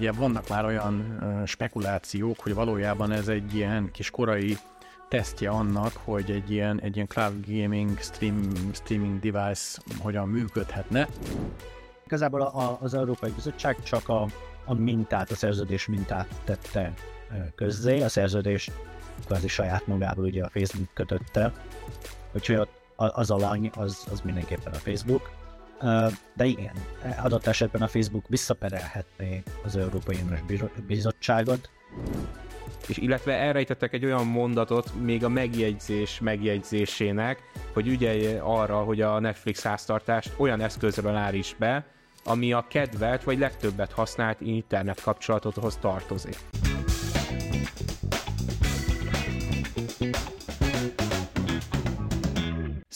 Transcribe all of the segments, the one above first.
Ugye vannak már olyan spekulációk, hogy valójában ez egy ilyen kis korai tesztje annak, hogy egy ilyen, egy ilyen cloud gaming stream, streaming device hogyan működhetne. Igazából a, az Európai Bizottság csak a, a mintát, a szerződés mintát tette közzé, a szerződés kvázi saját magából ugye a Facebook kötötte, úgyhogy az alany az, az mindenképpen a Facebook. De igen, adott esetben a Facebook visszaperelhetné az Európai Uniós Bizottságot. És illetve elrejtettek egy olyan mondatot még a megjegyzés megjegyzésének, hogy ügyelj arra, hogy a Netflix háztartást olyan eszközről állíts be, ami a kedvelt vagy legtöbbet használt internet kapcsolatothoz tartozik.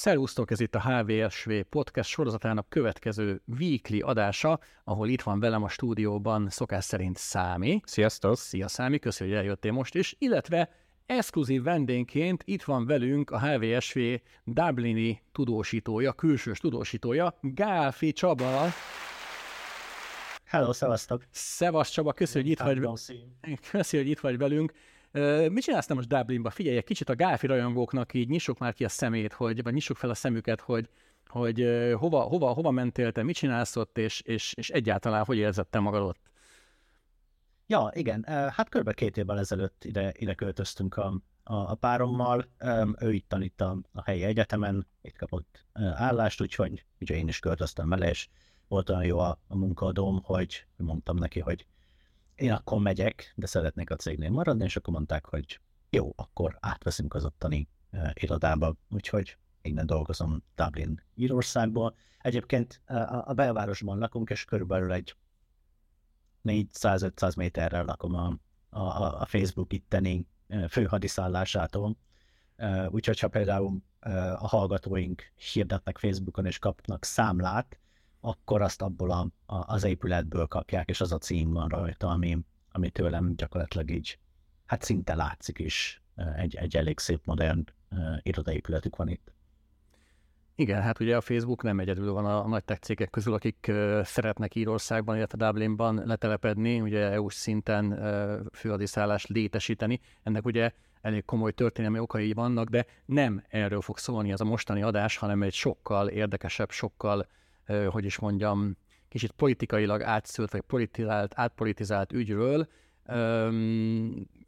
Szervusztok, ez itt a HVSV podcast sorozatának következő weekly adása, ahol itt van velem a stúdióban szokás szerint Számi. Sziasztok! Szia Számi, köszönjük, hogy eljöttél most is, illetve exkluzív vendégként itt van velünk a HVSV Dublini tudósítója, külsős tudósítója, Gálfi Csaba. Hello, szevasztok! Szevasz Csaba, köszönjük, hogy itt vagy, köszönjük, hogy itt vagy velünk. Mit csinálsz most Dublinba? Figyelj, egy kicsit a gáfi rajongóknak így nyissuk már ki a szemét, hogy, vagy nyissuk fel a szemüket, hogy, hogy hova, hova, hova mentél te, mit csinálsz ott, és, és, és egyáltalán hogy érzed te magad ott? Ja, igen, hát kb. két évvel ezelőtt ide, ide költöztünk a, a, a párommal. Ő itt tanít a, a helyi egyetemen, itt kapott állást, úgyhogy ugye én is költöztem vele, és volt olyan jó a, a munkadóm, hogy mondtam neki, hogy én akkor megyek, de szeretnék a cégnél maradni, és akkor mondták, hogy jó, akkor átveszünk az ottani uh, irodába, úgyhogy innen dolgozom Dublin, Írországból. Egyébként uh, a belvárosban lakunk, és körülbelül egy 400-500 méterrel lakom a, a, a Facebook itteni főhadiszállásától. Úgyhogy ha például a hallgatóink hirdetnek Facebookon és kapnak számlát, akkor azt abból a, a, az épületből kapják, és az a cím van rajta, ami, ami tőlem gyakorlatilag így, hát szinte látszik is, egy, egy elég szép modern uh, irodaépületük van itt. Igen, hát ugye a Facebook nem egyedül van a nagy tech cégek közül, akik uh, szeretnek Írországban, illetve Dublinban letelepedni, ugye EU-s szinten főhadiszállást létesíteni. Ennek ugye elég komoly történelmi okai vannak, de nem erről fog szólni ez a mostani adás, hanem egy sokkal érdekesebb, sokkal hogy is mondjam, kicsit politikailag átszült, vagy politizált, átpolitizált ügyről.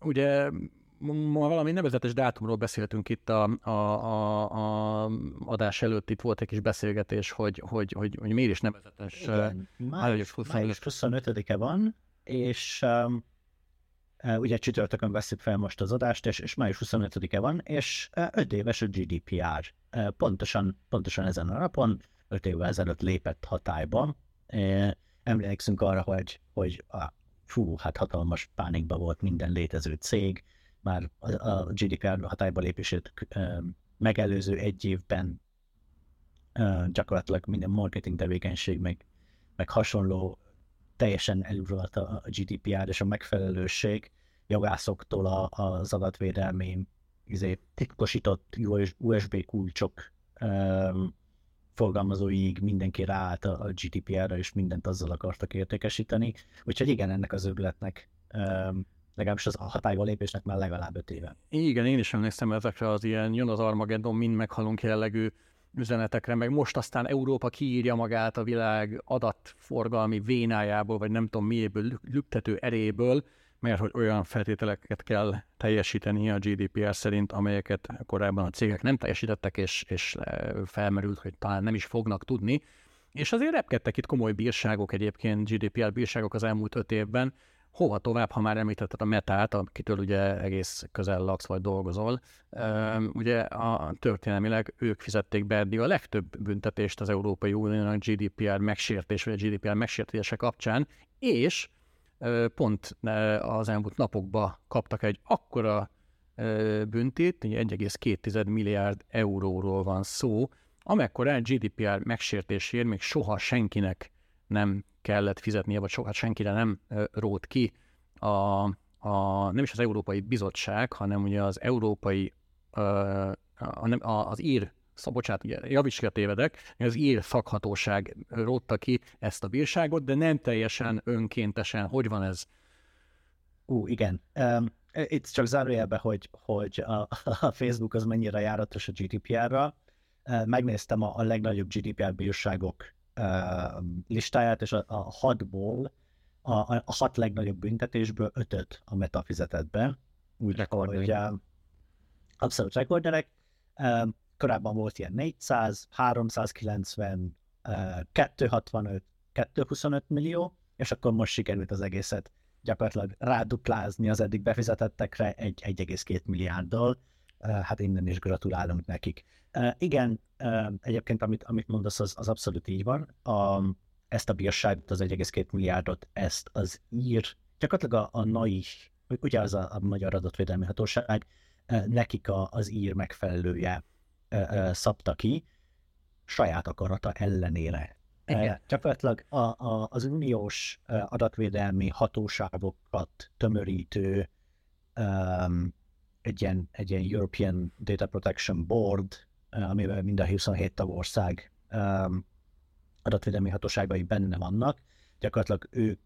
Ugye ma valami nevezetes dátumról beszéltünk itt a, a, a, a adás előtt, itt volt egy kis beszélgetés, hogy, hogy, hogy, hogy miért is nevezetes. Igen, május, május 25-e van, és um, ugye csütörtökön veszik fel most az adást, és, és május 25-e van, és 5 éves a GDPR. Pontosan, pontosan ezen a napon öt évvel ezelőtt lépett hatályba. Emlékszünk arra, hogy, hogy a, fú, hát hatalmas pánikba volt minden létező cég, már a, GDPR hatályba lépését megelőző egy évben gyakorlatilag minden marketing tevékenység, meg, meg hasonló teljesen eluralt a GDPR és a megfelelőség jogászoktól a, az adatvédelmi izé, titkosított USB kulcsok um, forgalmazóig mindenki ráállt a GDPR-ra, és mindent azzal akartak értékesíteni. Úgyhogy igen, ennek az öbletnek legalábbis az a hatályba lépésnek már legalább öt éve. Igen, én is emlékszem ezekre az ilyen jön az Armageddon, mind meghalunk jellegű üzenetekre, meg most aztán Európa kiírja magát a világ adatforgalmi vénájából, vagy nem tudom miéből, lüktető eréből, mert hogy olyan feltételeket kell teljesíteni a GDPR szerint, amelyeket korábban a cégek nem teljesítettek, és, és felmerült, hogy talán nem is fognak tudni. És azért repkedtek itt komoly bírságok egyébként, GDPR bírságok az elmúlt öt évben, hova tovább, ha már említetted a metát, akitől ugye egész közel laksz vagy dolgozol. Ugye a történelmileg ők fizették be eddig a legtöbb büntetést az Európai Uniónak GDPR megsértés vagy a GDPR megsértése kapcsán, és pont az elmúlt napokban kaptak egy akkora büntét, 1,2 milliárd euróról van szó, amekkora GDPR megsértésért még soha senkinek nem kellett fizetnie, vagy soha senkire nem rót ki a, a, nem is az Európai Bizottság, hanem ugye az Európai, a, az ír szóval bocsánat, javíts ki a tévedek, az ír szakhatóság rótta ki ezt a bírságot, de nem teljesen önkéntesen. Hogy van ez? Ú, igen. Um, itt csak zárójelbe, hogy, hogy a, a Facebook az mennyire járatos a GDPR-ra. Uh, megnéztem a, a legnagyobb GDPR bírságok uh, listáját, és a, a hatból, a, a hat legnagyobb büntetésből ötöt a Meta fizetett be. Úgy, hogy abszolút rekorderek. Uh, korábban volt ilyen 400, 390, uh, 265, 225 millió, és akkor most sikerült az egészet gyakorlatilag ráduplázni az eddig befizetettekre egy 1,2 milliárddal. Hát innen is gratulálunk nekik. Igen, egyébként amit, amit mondasz, az, az abszolút így van. A, ezt a bírságot, az 1,2 milliárdot, ezt az ír, gyakorlatilag a, a NAI, ugye az a, a Magyar Adatvédelmi Hatóság, nekik a, az ír megfelelője szabta ki, saját akarata ellenére. Igen. Gyakorlatilag a, a, az uniós adatvédelmi hatóságokat tömörítő um, egy, ilyen, egy ilyen European Data Protection Board, amivel mind a 27 tagország um, adatvédelmi hatóságai benne vannak, gyakorlatilag ők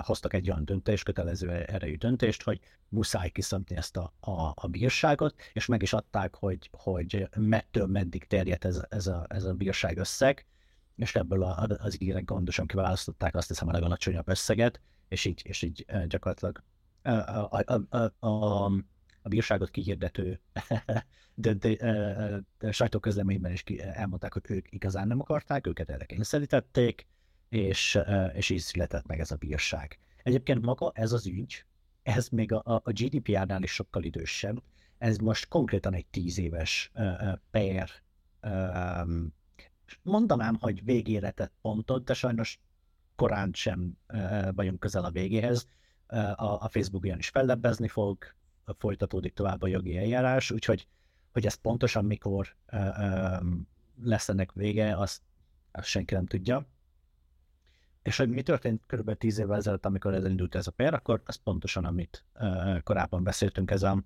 hoztak egy olyan döntést, kötelező erejű döntést, hogy muszáj kiszabni ezt a, a, a bírságot, és meg is adták, hogy, hogy mettől meddig terjed ez, ez, a, ez a bírság összeg, és ebből az írek gondosan kiválasztották azt hiszem a legalacsonyabb összeget, és így, és így gyakorlatilag a, a, a, a, a, a bírságot kihirdető de, de, de, de sajtóközleményben is elmondták, hogy ők igazán nem akarták, őket erre kényszerítették, és, és így született meg ez a bírság. Egyébként maga ez az ügy, ez még a, a GDPR-nál is sokkal idősebb, ez most konkrétan egy tíz éves uh, per mondanám, hogy végére tett pontot, de sajnos korán sem vagyunk közel a végéhez. A, Facebook ugyanis fellebbezni fog, folytatódik tovább a jogi eljárás, úgyhogy hogy ez pontosan mikor uh, lesz ennek vége, azt, azt senki nem tudja. És hogy mi történt kb. 10 évvel ezelőtt, amikor ez indult ez a per, akkor az pontosan, amit uh, korábban beszéltünk, ez a,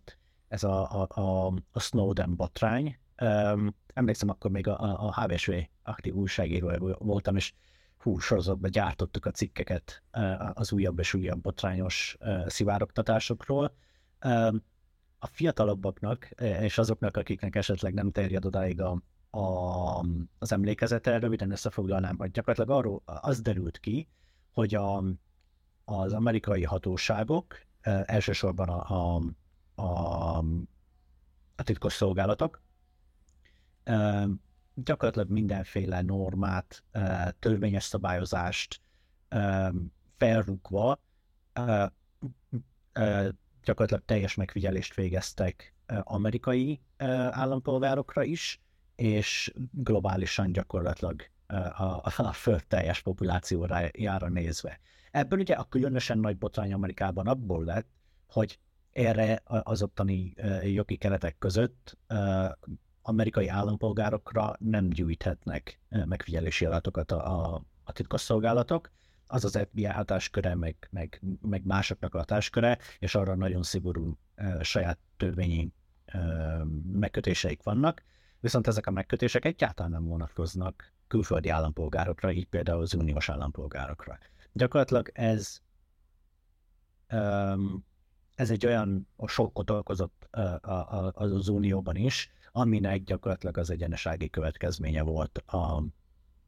ez a, a, a, a Snowden botrány, Um, emlékszem, akkor még a, a HVSV aktív újságíró voltam, és hú, sorozatban gyártottuk a cikkeket uh, az újabb és újabb botrányos uh, szivárogtatásokról. Um, a fiatalabbaknak, és azoknak, akiknek esetleg nem terjed odáig a, a, az emlékezete, röviden összefoglalnám, hogy gyakorlatilag arról az derült ki, hogy a, az amerikai hatóságok, elsősorban a, a, a, a titkos szolgálatok, gyakorlatilag mindenféle normát, törvényes szabályozást felrúgva gyakorlatilag teljes megfigyelést végeztek amerikai állampolgárokra is, és globálisan gyakorlatilag a, a föld teljes populációjára nézve. Ebből ugye a különösen nagy botrány Amerikában abból lett, hogy erre az ottani jogi keretek között amerikai állampolgárokra nem gyűjthetnek megfigyelési adatokat a, a, a titkosszolgálatok, az az FBI hatásköre, meg, meg, meg másoknak a hatásköre, és arra nagyon szigorú saját törvényi e, megkötéseik vannak, viszont ezek a megkötések egyáltalán nem vonatkoznak külföldi állampolgárokra, így például az uniós állampolgárokra. Gyakorlatilag ez ez egy olyan a sokkot okozott az Unióban is, aminek gyakorlatilag az egyenesági következménye volt a,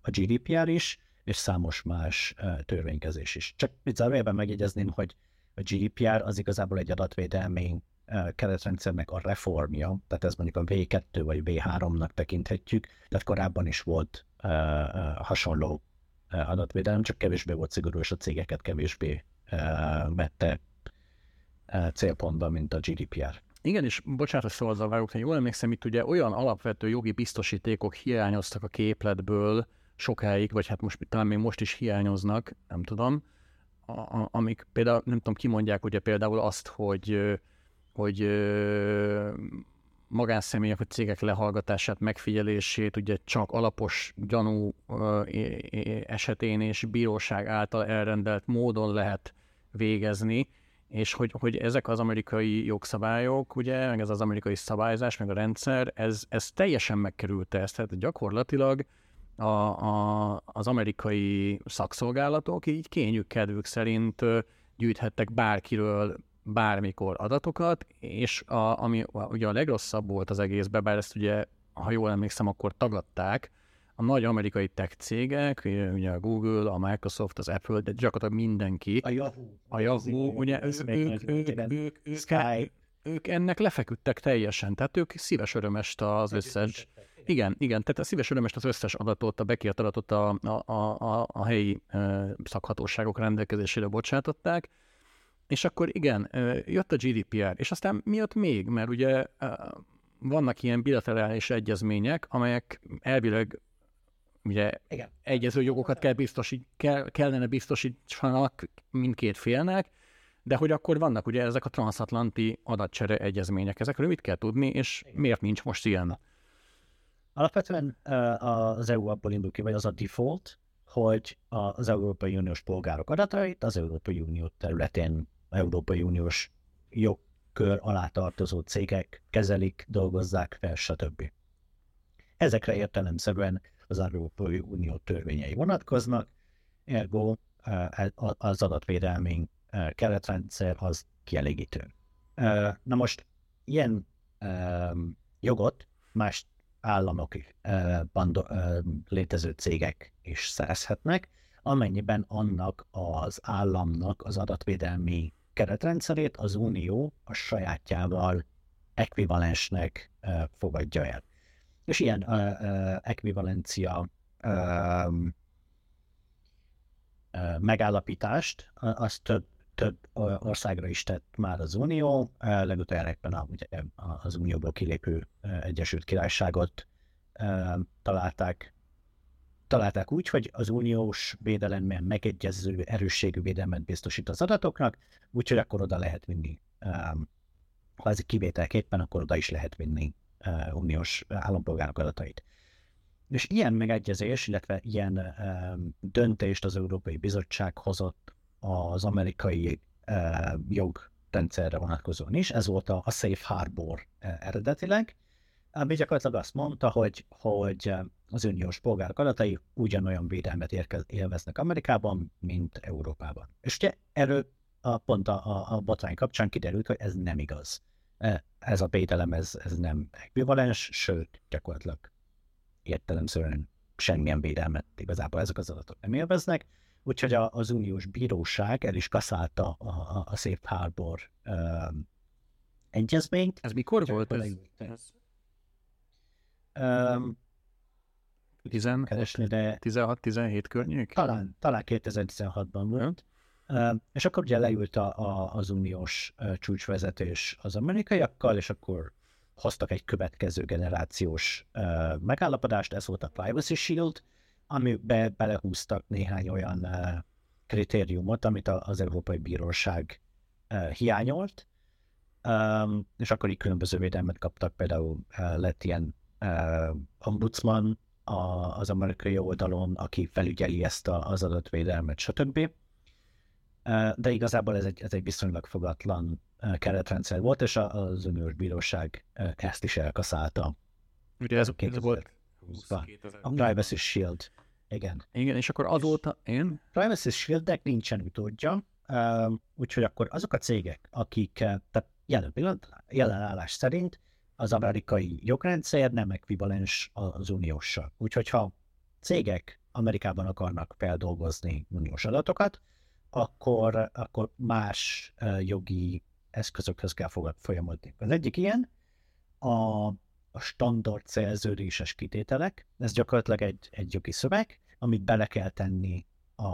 a GDPR is, és számos más törvénykezés is. Csak itt zárójelben megjegyezném, hogy a GDPR az igazából egy adatvédelmi keretrendszernek a reformja, tehát ez mondjuk a V2 vagy V3-nak tekinthetjük, tehát korábban is volt hasonló adatvédelem, csak kevésbé volt szigorú, és a cégeket kevésbé vette célpontba, mint a GDPR. Igen, és bocsánat, hogy szóval vágok, jól emlékszem, itt ugye olyan alapvető jogi biztosítékok hiányoztak a képletből sokáig, vagy hát most talán még most is hiányoznak, nem tudom, a, amik például, nem tudom, kimondják ugye például azt, hogy, hogy magánszemélyek vagy cégek lehallgatását, megfigyelését ugye csak alapos gyanú esetén és bíróság által elrendelt módon lehet végezni, és hogy, hogy ezek az amerikai jogszabályok, ugye, meg ez az amerikai szabályzás, meg a rendszer, ez, ez teljesen megkerülte ezt, tehát gyakorlatilag a, a, az amerikai szakszolgálatok így kényük kedvük szerint gyűjthettek bárkiről bármikor adatokat, és a, ami ugye a legrosszabb volt az egészben, bár ezt ugye, ha jól emlékszem, akkor tagadták, a nagy amerikai tech cégek, ugye a Google, a Microsoft, az Apple, de gyakorlatilag mindenki. A Yahoo. A Yahoo, ugye ők, ők, ők, ők, ők, ők ennek lefeküdtek teljesen, tehát ők szíves örömest az összes, igen, igen, tehát a szíves örömest az összes adatot, a bekért adatot a, a, a, a helyi szakhatóságok rendelkezésére bocsátották, és akkor igen, jött a GDPR, és aztán mi jött még, mert ugye vannak ilyen bilaterális egyezmények, amelyek elvileg ugye Igen. egyező jogokat kell biztosít, kell, kellene biztosítsanak mindkét félnek, de hogy akkor vannak ugye ezek a transatlanti adatcsere egyezmények, ezekről mit kell tudni, és Igen. miért nincs most ilyen? Alapvetően az EU abból indul ki, vagy az a default, hogy az Európai Uniós polgárok adatait az Európai Unió területén Európai Uniós jogkör alá tartozó cégek kezelik, dolgozzák fel, stb. Ezekre értelemszerűen az Európai Unió törvényei vonatkoznak, ergo e, az adatvédelmi keretrendszer az kielégítő. Na most ilyen jogot más államokban létező cégek is szerezhetnek, amennyiben annak az államnak az adatvédelmi keretrendszerét az Unió a sajátjával ekvivalensnek fogadja el. És ilyen ekvivalencia megállapítást, azt több, több országra is tett már az Unió, legutoljára a, ugye, az Unióból kilépő Egyesült Királyságot találták találták úgy, hogy az uniós védelemben megegyező erősségű védelmet biztosít az adatoknak, úgyhogy akkor oda lehet vinni, ha ez kivételképpen, akkor oda is lehet vinni uniós állampolgárok adatait. És ilyen megegyezés, illetve ilyen döntést az Európai Bizottság hozott az amerikai jogrendszerre vonatkozóan is. Ez volt a Safe Harbor eredetileg, ami gyakorlatilag azt mondta, hogy, hogy az uniós polgárok adatai ugyanolyan védelmet érkez, élveznek Amerikában, mint Európában. És ugye erről a, pont a, a, a botrány kapcsán kiderült, hogy ez nem igaz. E, ez a védelem, ez, ez nem ekvivalens, sőt, gyakorlatilag értelemszerűen semmilyen védelmet igazából ezek az adatok nem élveznek, úgyhogy a, az uniós bíróság el is kaszálta a, a, a Safe Harbor um, egyezményt. Ez mikor volt? Ez, ez Um, 16-17 környék? Talán, talán 2016-ban volt. Uh, és akkor ugye leült a, a, az uniós uh, csúcsvezetés az amerikaiakkal, és akkor hoztak egy következő generációs uh, megállapodást, ez volt a Privacy Shield, amibe belehúztak néhány olyan kritériumot, amit a, az Európai Bíróság hiányolt, um, és akkor így különböző védelmet kaptak, például lett ilyen ombudsman a, az amerikai oldalon, aki felügyeli ezt a, az adatvédelmet, stb. De igazából ez egy, ez egy viszonylag fogatlan keretrendszer volt, és az uniós bíróság ezt is elkaszálta. Ugye ez, ez volt a Privacy Shield. Igen. Igen, és akkor azóta én? Privacy Shieldnek nincsen utódja, úgyhogy akkor azok a cégek, akik tehát jelen, pillanat, jelen állás szerint az amerikai jogrendszer nem ekvivalens az unióssal. Úgyhogy ha cégek Amerikában akarnak feldolgozni uniós adatokat, akkor, akkor más jogi eszközökhöz kell folyamodni. Az egyik ilyen a, a standard szerződéses kitételek, ez gyakorlatilag egy, egy jogi szöveg, amit bele kell tenni a,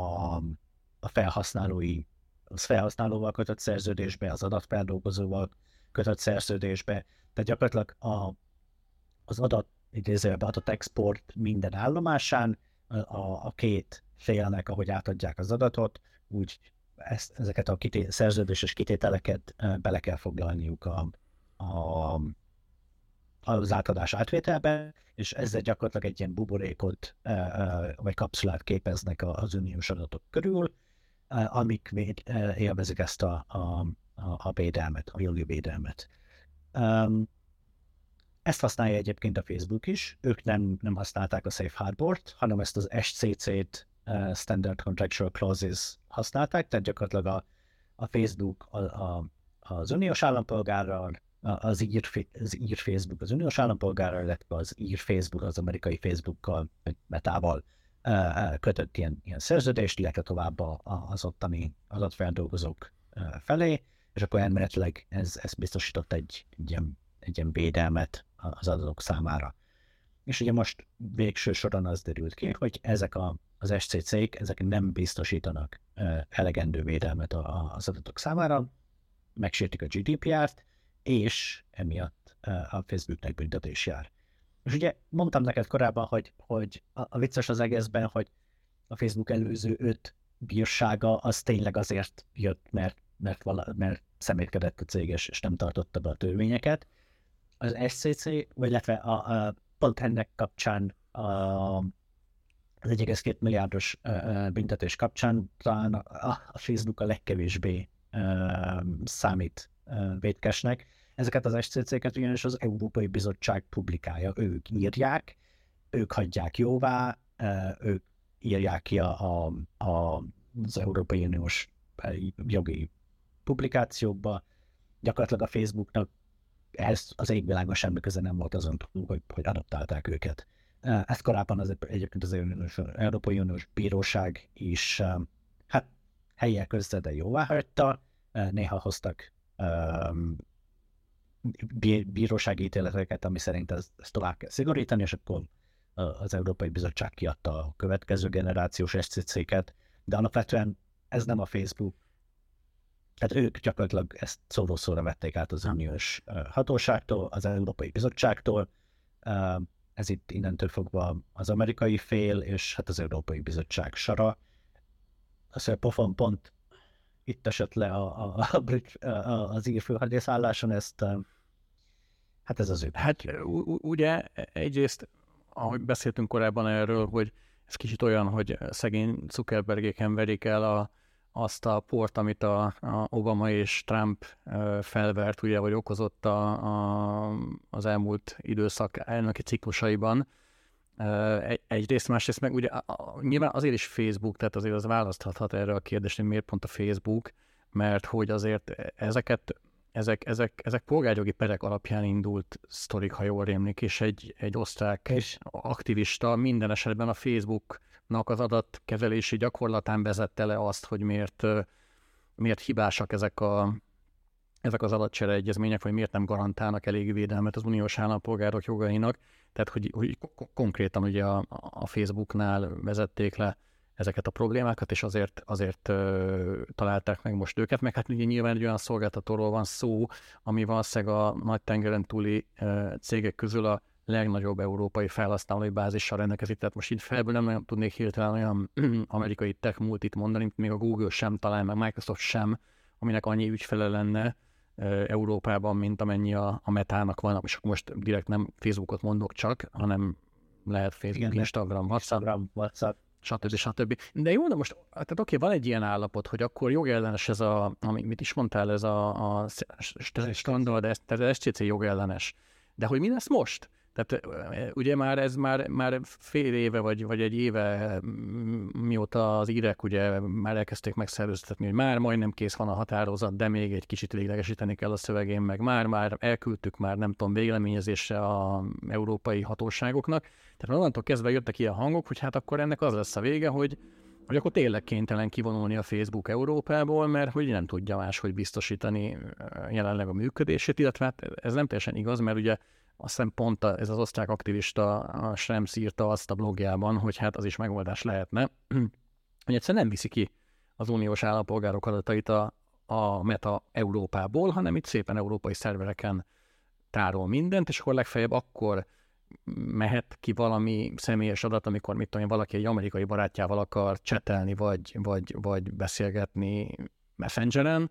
a felhasználói, az felhasználóval kötött szerződésbe, az adatfeldolgozóval kötött szerződésbe, tehát gyakorlatilag a, az adat, idézőjelben adat export minden állomásán a, a két félnek, ahogy átadják az adatot, úgy ezt, ezeket a kité, szerződéses kitételeket bele kell foglalniuk a, a, az átadás átvételbe, és ezzel gyakorlatilag egy ilyen buborékot vagy kapszulát képeznek az uniós adatok körül, amik még élvezik ezt a a, a védelmet, a jogi védelmet. Um, ezt használja egyébként a Facebook is, ők nem, nem használták a Safe Harbor-t, hanem ezt az SCC-t, uh, Standard Contractual Clauses használták, tehát gyakorlatilag a, a Facebook a, a, az uniós állampolgárral, az ír, az ír Facebook az uniós állampolgárral, illetve az ír Facebook az amerikai Facebookkal, metával kötött ilyen, ilyen szerződést, illetve tovább az ottani adatfeldolgozók felé, és akkor elméletileg ez, ez biztosított egy, egy, ilyen, egy ilyen védelmet az adatok számára. És ugye most végső soron az derült ki, hogy ezek a, az SCC-k, ezek nem biztosítanak elegendő védelmet az adatok számára, megsértik a GDPR-t, és emiatt a Facebooknek büntetés jár. És ugye mondtam neked korábban, hogy, hogy a, a vicces az egészben, hogy a Facebook előző öt bírsága az tényleg azért jött, mert, mert, vala, mert szemétkedett a cég, és nem tartotta be a törvényeket. Az SCC, vagy illetve a, a pont ennek kapcsán a, az 1,2 milliárdos büntetés kapcsán talán a, a Facebook a legkevésbé uh, számít vétkesnek, Ezeket az SCC-ket ugyanis az Európai Bizottság publikálja, ők írják, ők hagyják jóvá, ők írják ki a, a, a, az Európai Uniós jogi publikációkba. Gyakorlatilag a Facebooknak ez az égvilágon semmi köze nem volt azon hogy, hogy adaptálták őket. Ezt korábban az, egyébként az Európai Uniós Bíróság is hát helyek között, de jóvá hagyta, néha hoztak bírósági ítéleteket, ami szerint ezt, ezt tovább kell szigorítani, és akkor az Európai Bizottság kiadta a következő generációs SCC-ket, de alapvetően ez nem a Facebook. Tehát ők gyakorlatilag ezt szóró-szóra vették át az uniós hatóságtól, az Európai Bizottságtól, ez itt innentől fogva az amerikai fél, és hát az Európai Bizottság sara. Az, a pofon pont itt esett le a, a, a, a, az ír főhadészálláson, ezt Hát ez az ő. Hát ugye egyrészt, ahogy beszéltünk korábban erről, hogy ez kicsit olyan, hogy szegény Zuckerbergéken verik el a, azt a port, amit a, a Obama és Trump felvert, ugye, vagy okozott a, a, az elmúlt időszak elnöki ciklusaiban. Egy, egyrészt, másrészt meg ugye a, nyilván azért is Facebook, tehát azért az választhathat erre a kérdést, hogy miért pont a Facebook, mert hogy azért ezeket ezek, ezek, ezek polgárjogi perek alapján indult sztorik, ha jól rémlik, és egy, egy osztrák és aktivista minden esetben a Facebooknak az adatkezelési gyakorlatán vezette le azt, hogy miért, miért hibásak ezek, a, ezek az adatcsere egyezmények, vagy miért nem garantálnak elég védelmet az uniós állampolgárok jogainak. Tehát, hogy, hogy konkrétan ugye a, a Facebooknál vezették le ezeket a problémákat, és azért, azért ö, találták meg most őket, meg hát ugye nyilván egy olyan szolgáltatóról van szó, ami valószínűleg a nagy tengeren túli ö, cégek közül a legnagyobb európai felhasználói bázissal rendelkezik, tehát most itt felből nem nagyon tudnék hirtelen olyan amerikai tech multit mondani, mint még a Google sem talán, meg Microsoft sem, aminek annyi ügyfele lenne ö, Európában, mint amennyi a, a metának van, és akkor most direkt nem Facebookot mondok csak, hanem lehet Facebook, Igen, Instagram, WhatsApp. Instagram, WhatsApp stb. stb. De jó, de most, tehát oké, van egy ilyen állapot, hogy akkor jogellenes ez a, amit mit is mondtál, ez a, a standard, ez, tehát ez SCC jogellenes. De hogy mi lesz most? Tehát ugye már ez már, már fél éve, vagy, vagy egy éve, mióta az írek ugye már elkezdték megszervezetni, hogy már majdnem kész van a határozat, de még egy kicsit véglegesíteni kell a szövegén, meg már, már elküldtük már, nem tudom, végleményezésre a európai hatóságoknak. Tehát onnantól kezdve jöttek ilyen hangok, hogy hát akkor ennek az lesz a vége, hogy hogy akkor tényleg kénytelen kivonulni a Facebook Európából, mert hogy nem tudja máshogy biztosítani jelenleg a működését, illetve hát ez nem teljesen igaz, mert ugye azt hiszem pont ez az osztrák aktivista, a Schrems írta azt a blogjában, hogy hát az is megoldás lehetne, hogy egyszerűen nem viszi ki az uniós állampolgárok adatait a, a Meta Európából, hanem itt szépen európai szervereken tárol mindent, és akkor legfeljebb akkor mehet ki valami személyes adat, amikor mit tudom valaki egy amerikai barátjával akar csetelni, vagy, vagy, vagy beszélgetni Messengeren,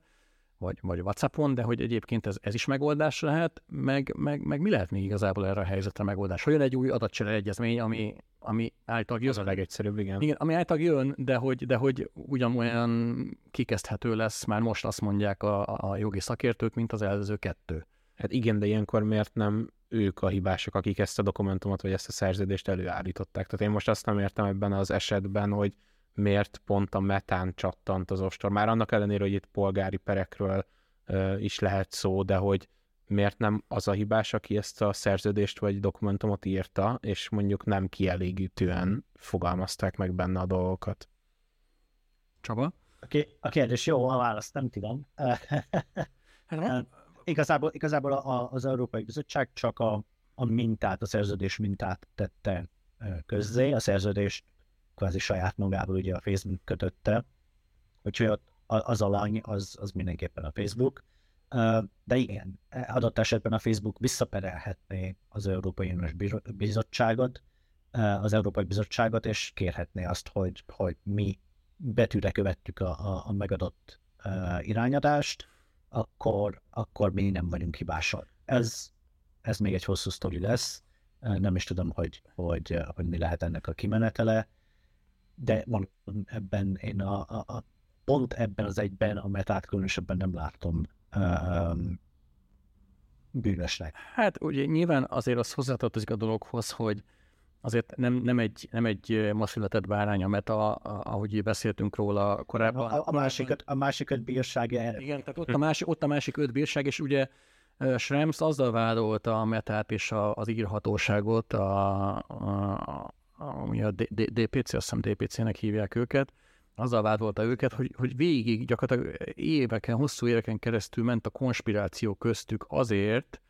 vagy, vagy WhatsAppon, de hogy egyébként ez, ez is megoldás lehet, meg, meg, meg mi lehet még igazából erre a helyzetre megoldás? Hogy jön egy új adatcsere egyezmény, ami, ami által jön. Az a legegyszerűbb, igen. Igen, ami által jön, de hogy, de hogy ugyanolyan kikezdhető lesz, már most azt mondják a, a jogi szakértők, mint az előző kettő. Hát igen, de ilyenkor miért nem ők a hibások, akik ezt a dokumentumot vagy ezt a szerződést előállították. Tehát én most azt nem értem ebben az esetben, hogy miért pont a metán csattant az ostor. Már annak ellenére, hogy itt polgári perekről uh, is lehet szó, de hogy miért nem az a hibás, aki ezt a szerződést vagy dokumentumot írta, és mondjuk nem kielégítően fogalmazták meg benne a dolgokat. Csaba? A kérdés jó, a választ nem tudom. hát, igazából, igazából a, az Európai Bizottság csak a, a mintát, a szerződés mintát tette közzé, a szerződést kvázi saját magából ugye a Facebook kötötte, úgyhogy az alany az, az mindenképpen a Facebook. De igen, adott esetben a Facebook visszaperelhetné az Európai Uniós Bizottságot, az Európai Bizottságot, és kérhetné azt, hogy, hogy mi betűre követtük a, a, a megadott irányadást, akkor, akkor mi nem vagyunk hibásak. Ez, ez még egy hosszú sztori lesz, nem is tudom, hogy, hogy, hogy mi lehet ennek a kimenetele, de van ebben én a, a, a pont ebben az egyben a metát különösebben nem látom um, bűnösnek. Hát ugye nyilván azért az hozzátartozik a dologhoz, hogy azért nem, nem, egy, nem egy ma született bárány a meta, ahogy beszéltünk róla korábban. A, a, másik, öt, a másik öt bírság erre. Igen, tehát ott a, másik, ott a másik öt bírság, és ugye Schrems azzal vádolta a metát és a, az írhatóságot, a, a, ami a DPC, azt hiszem DPC-nek hívják őket, azzal vádolta őket, hogy, hogy végig, gyakorlatilag éveken, hosszú éveken keresztül ment a konspiráció köztük azért,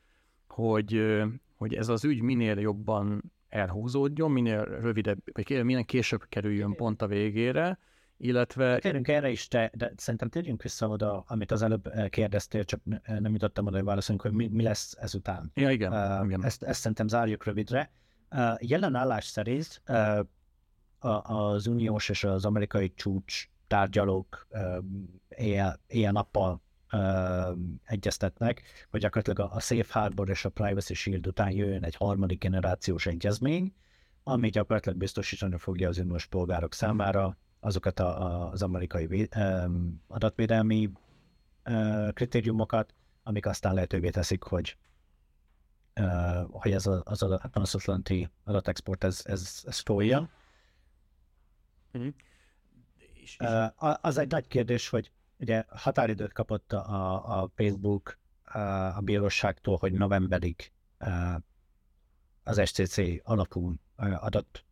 hogy, hogy ez az ügy minél jobban elhúzódjon, minél rövidebb, vagy minél később kerüljön pont a végére, illetve... Térjünk erre is, te, de szerintem térjünk vissza oda, amit az előbb kérdeztél, csak nem jutottam oda, hogy válaszolunk, hogy mi, mi lesz ezután. Ja, igen. Uh, igen. Ezt, ezt szerintem zárjuk rövidre. Jelen állás szerint az uniós és az amerikai csúcs tárgyalók éjjel-nappal egyeztetnek, hogy gyakorlatilag a Safe Harbor és a Privacy Shield után jöjjön egy harmadik generációs egyezmény, ami gyakorlatilag biztosítani fogja az uniós polgárok számára azokat a, az amerikai adatvédelmi kritériumokat, amik aztán lehetővé teszik, hogy hogy ez a, az a panaszatlanti adatexport, ez, ez, ez folyjon. Mm-hmm. Az egy nagy kérdés, hogy ugye határidőt kapott a, a Facebook a bíróságtól, hogy novemberig az SCC alapú adat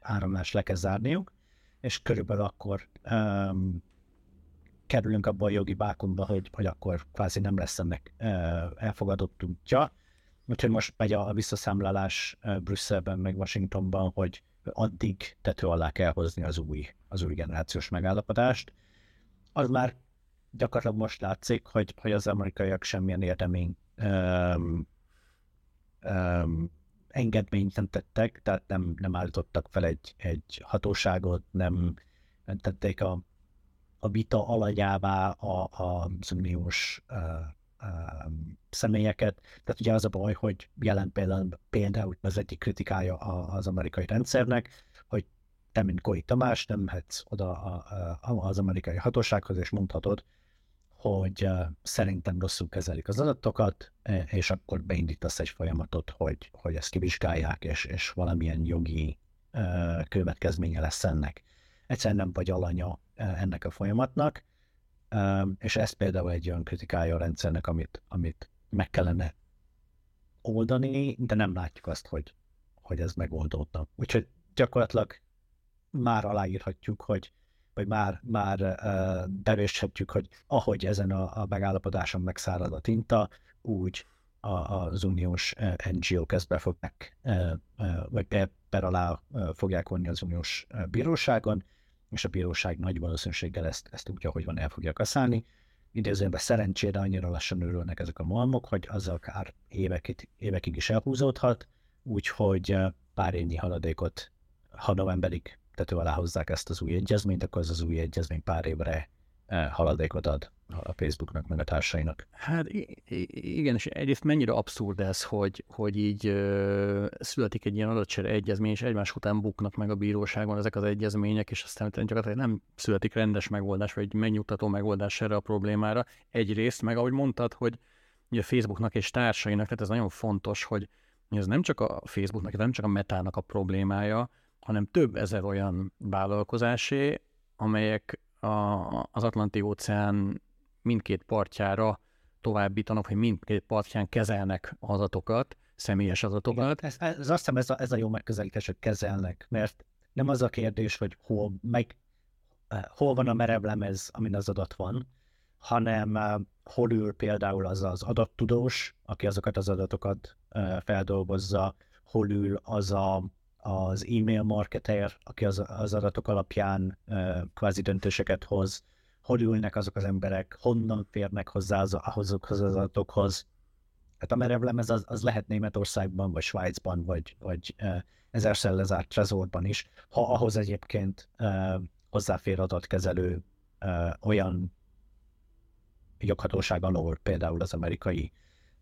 áramlás le kell zárniuk, és körülbelül akkor um, kerülünk abba a jogi bákumba, hogy, hogy akkor kvázi nem lesz ennek uh, elfogadott útja. Úgyhogy most megy a visszaszámlálás Brüsszelben, meg Washingtonban, hogy addig tető alá kell hozni az új, az új generációs megállapodást. Az már gyakorlatilag most látszik, hogy, hogy az amerikaiak semmilyen érdemény um, um, engedményt nem tettek, tehát nem, nem állítottak fel egy, egy hatóságot, nem, tették a, a vita alanyává a, a, az uniós uh, személyeket. Tehát ugye az a baj, hogy jelen például, például az egyik kritikája az amerikai rendszernek, hogy te, mint Koi Tamás, nem mehetsz oda az amerikai hatósághoz, és mondhatod, hogy uh, szerintem rosszul kezelik az adatokat, e, és akkor beindítasz egy folyamatot, hogy, hogy ezt kivizsgálják, és, és valamilyen jogi uh, következménye lesz ennek. Egyszerűen nem vagy alanya uh, ennek a folyamatnak, és ez például egy olyan kritikája a rendszernek, amit, amit meg kellene oldani, de nem látjuk azt, hogy, hogy ez megoldódna. Úgyhogy gyakorlatilag már aláírhatjuk, hogy vagy már, már uh, bevéshetjük, hogy ahogy ezen a, a megállapodáson megszárad a tinta, úgy a, az uniós NGO-k ezt be uh, vagy per alá fogják vonni az uniós bíróságon, és a bíróság nagy valószínűséggel ezt, ezt úgy, ahogy van, el fogja kaszálni. Idézőben szerencsére annyira lassan örülnek ezek a malmok, hogy azzal akár évekig, évekig is elhúzódhat, úgyhogy pár évnyi haladékot, ha novemberig tető alá hozzák ezt az új egyezményt, akkor az az új egyezmény pár évre haladékot ad a Facebooknak, meg a társainak. Hát igen, és egyrészt mennyire abszurd ez, hogy, hogy így ö, születik egy ilyen adatcsere egyezmény, és egymás után buknak meg a bíróságon ezek az egyezmények, és aztán gyakorlatilag nem születik rendes megoldás, vagy megnyugtató megoldás erre a problémára. Egyrészt, meg ahogy mondtad, hogy ugye Facebooknak és társainak, tehát ez nagyon fontos, hogy ez nem csak a Facebooknak, nem csak a metának a problémája, hanem több ezer olyan vállalkozásé, amelyek a, az Atlanti-óceán mindkét partjára továbbítanak, hogy mindkét partján kezelnek adatokat, személyes adatokat. Ez, ez, ez azt hiszem ez a, ez a jó megközelítés, hogy kezelnek, mert nem az a kérdés, hogy hol, meg, eh, hol van a merevlemez, amin az adat van, hanem uh, hol ül például az az adattudós, aki azokat az adatokat uh, feldolgozza, hol ül az a, az e-mail marketer, aki az, az adatok alapján uh, kvázi döntéseket hoz, hol ülnek azok az emberek, honnan férnek hozzá az, azokhoz az adatokhoz. Hát a merevlemez az, az lehet Németországban, vagy Svájcban, vagy, vagy uh, ezerszer lezárt trezorban is, ha ahhoz egyébként uh, hozzáfér adatkezelő uh, olyan joghatóság alól, például az amerikai,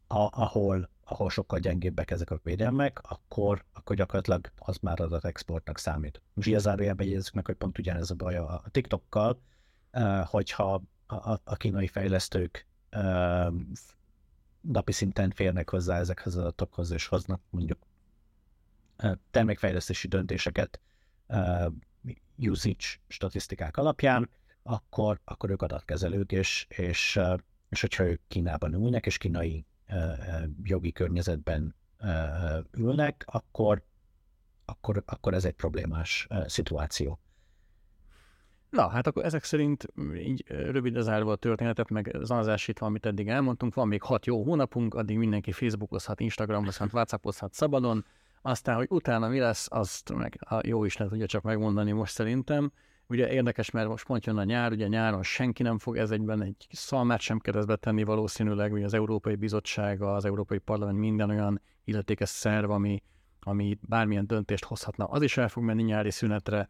a, ahol, ahol sokkal gyengébbek ezek a védelmek, akkor, akkor gyakorlatilag az már adatexportnak számít. Most ilyen zárójelben jegyezzük meg, hogy pont ugyanez a baj a TikTokkal, hogyha a kínai fejlesztők napi szinten férnek hozzá ezekhez az adatokhoz, és hoznak mondjuk termékfejlesztési döntéseket usage statisztikák alapján, akkor, akkor ők adatkezelők, és, és, és hogyha ők Kínában ülnek, és kínai jogi környezetben ülnek, akkor, akkor, akkor ez egy problémás szituáció. Na, hát akkor ezek szerint így rövid zárva a történetet, meg zanazásítva, amit eddig elmondtunk, van még hat jó hónapunk, addig mindenki Facebookozhat, Instagramozhat, Whatsappozhat szabadon, aztán, hogy utána mi lesz, azt meg a jó is lehet ugye csak megmondani most szerintem. Ugye érdekes, mert most pont jön a nyár, ugye nyáron senki nem fog ez egyben egy szalmát sem keresztbe tenni valószínűleg, ugye az Európai Bizottság, az Európai Parlament minden olyan illetékes szerv, ami, ami bármilyen döntést hozhatna, az is el fog menni nyári szünetre,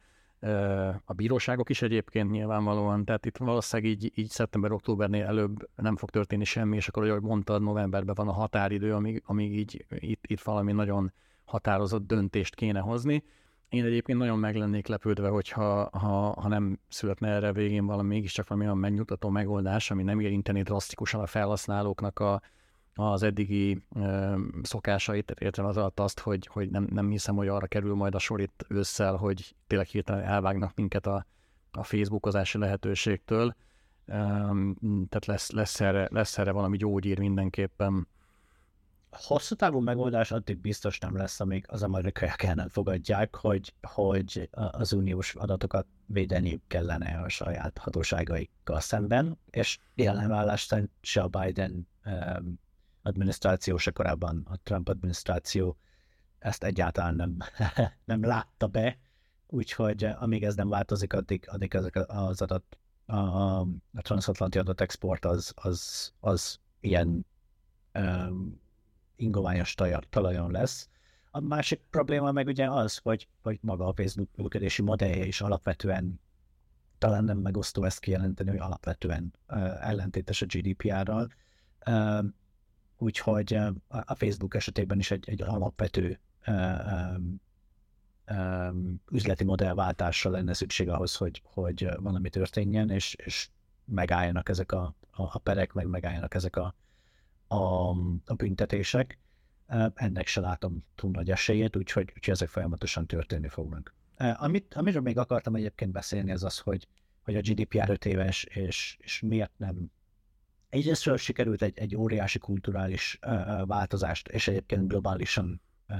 a bíróságok is egyébként nyilvánvalóan, tehát itt valószínűleg így, így szeptember-októbernél előbb nem fog történni semmi, és akkor, ahogy mondtad, novemberben van a határidő, amíg, amíg így itt, itt valami nagyon határozott döntést kéne hozni. Én egyébként nagyon meg lennék lepődve, hogyha ha, ha nem születne erre végén valami mégiscsak valami olyan megnyugtató megoldás, ami nem érinteni drasztikusan a felhasználóknak a, az eddigi ö, szokásait, értem az alatt azt, hogy, hogy nem, nem hiszem, hogy arra kerül majd a sor itt ősszel, hogy tényleg hirtelen elvágnak minket a, a Facebookozási lehetőségtől. Ö, tehát lesz, lesz, erre, lesz erre valami gyógyír mindenképpen. Hosszú távú megoldás addig biztos nem lesz, amíg az amerikaiak el nem fogadják, hogy, hogy az uniós adatokat védeni kellene a saját hatóságaikkal szemben, és jelenvállást se a Biden adminisztráció, se korábban a Trump adminisztráció ezt egyáltalán nem, nem látta be, úgyhogy eh, amíg ez nem változik, addig, addig ezek az adat, a, a transatlanti adatexport az, az, az ilyen um, ingoványos talajon lesz. A másik probléma meg ugye az, hogy, hogy maga a Facebook működési modellje is alapvetően talán nem megosztó ezt kijelenteni, hogy alapvetően uh, ellentétes a GDPR-ral. Uh, úgyhogy a Facebook esetében is egy, egy alapvető um, um, üzleti modellváltásra lenne szükség ahhoz, hogy, hogy valami történjen, és, és megálljanak ezek a, a, a perek, meg megálljanak ezek a, a, a büntetések. Ennek se látom túl nagy esélyét, úgyhogy, úgyhogy ezek folyamatosan történni fognak. Amit, amiről még akartam egyébként beszélni, az az, hogy, hogy a GDPR 5 éves, és, és miért nem egyrésztről sikerült egy, egy óriási kulturális változást, és egyébként globálisan uh,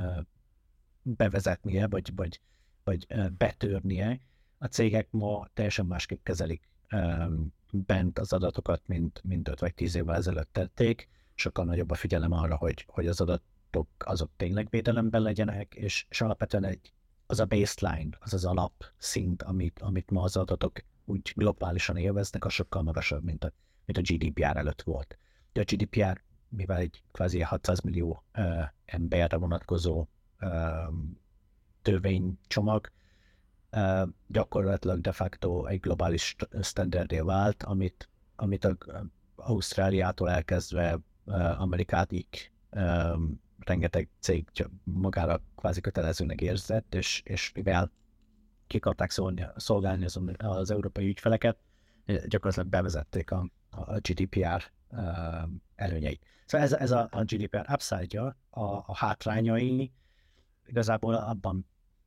bevezetnie, vagy, vagy, vagy uh, betörnie. A cégek ma teljesen másképp kezelik bent az adatokat, mint, mint 5 vagy 10 évvel ezelőtt tették. Sokkal nagyobb a figyelem arra, hogy, hogy az adatok azok tényleg védelemben legyenek, és, és alapvetően egy, az a baseline, az az alapszint, amit, amit ma az adatok úgy globálisan élveznek, az sokkal magasabb, mint a mint a GDPR előtt volt. De a GDPR, mivel egy kvázi 600 millió uh, emberre vonatkozó uh, törvénycsomag, gyakorlatilag de facto egy globális standardé vált, amit, amit a Ausztráliától elkezdve Amerikáig rengeteg cég magára kvázi kötelezőnek érzett, és, és mivel ki szolgálni az, az európai ügyfeleket, gyakorlatilag bevezették a, a GDPR előnyeit. Szóval ez, ez a, a GDPR upside-ja, a, a hátrányai igazából abban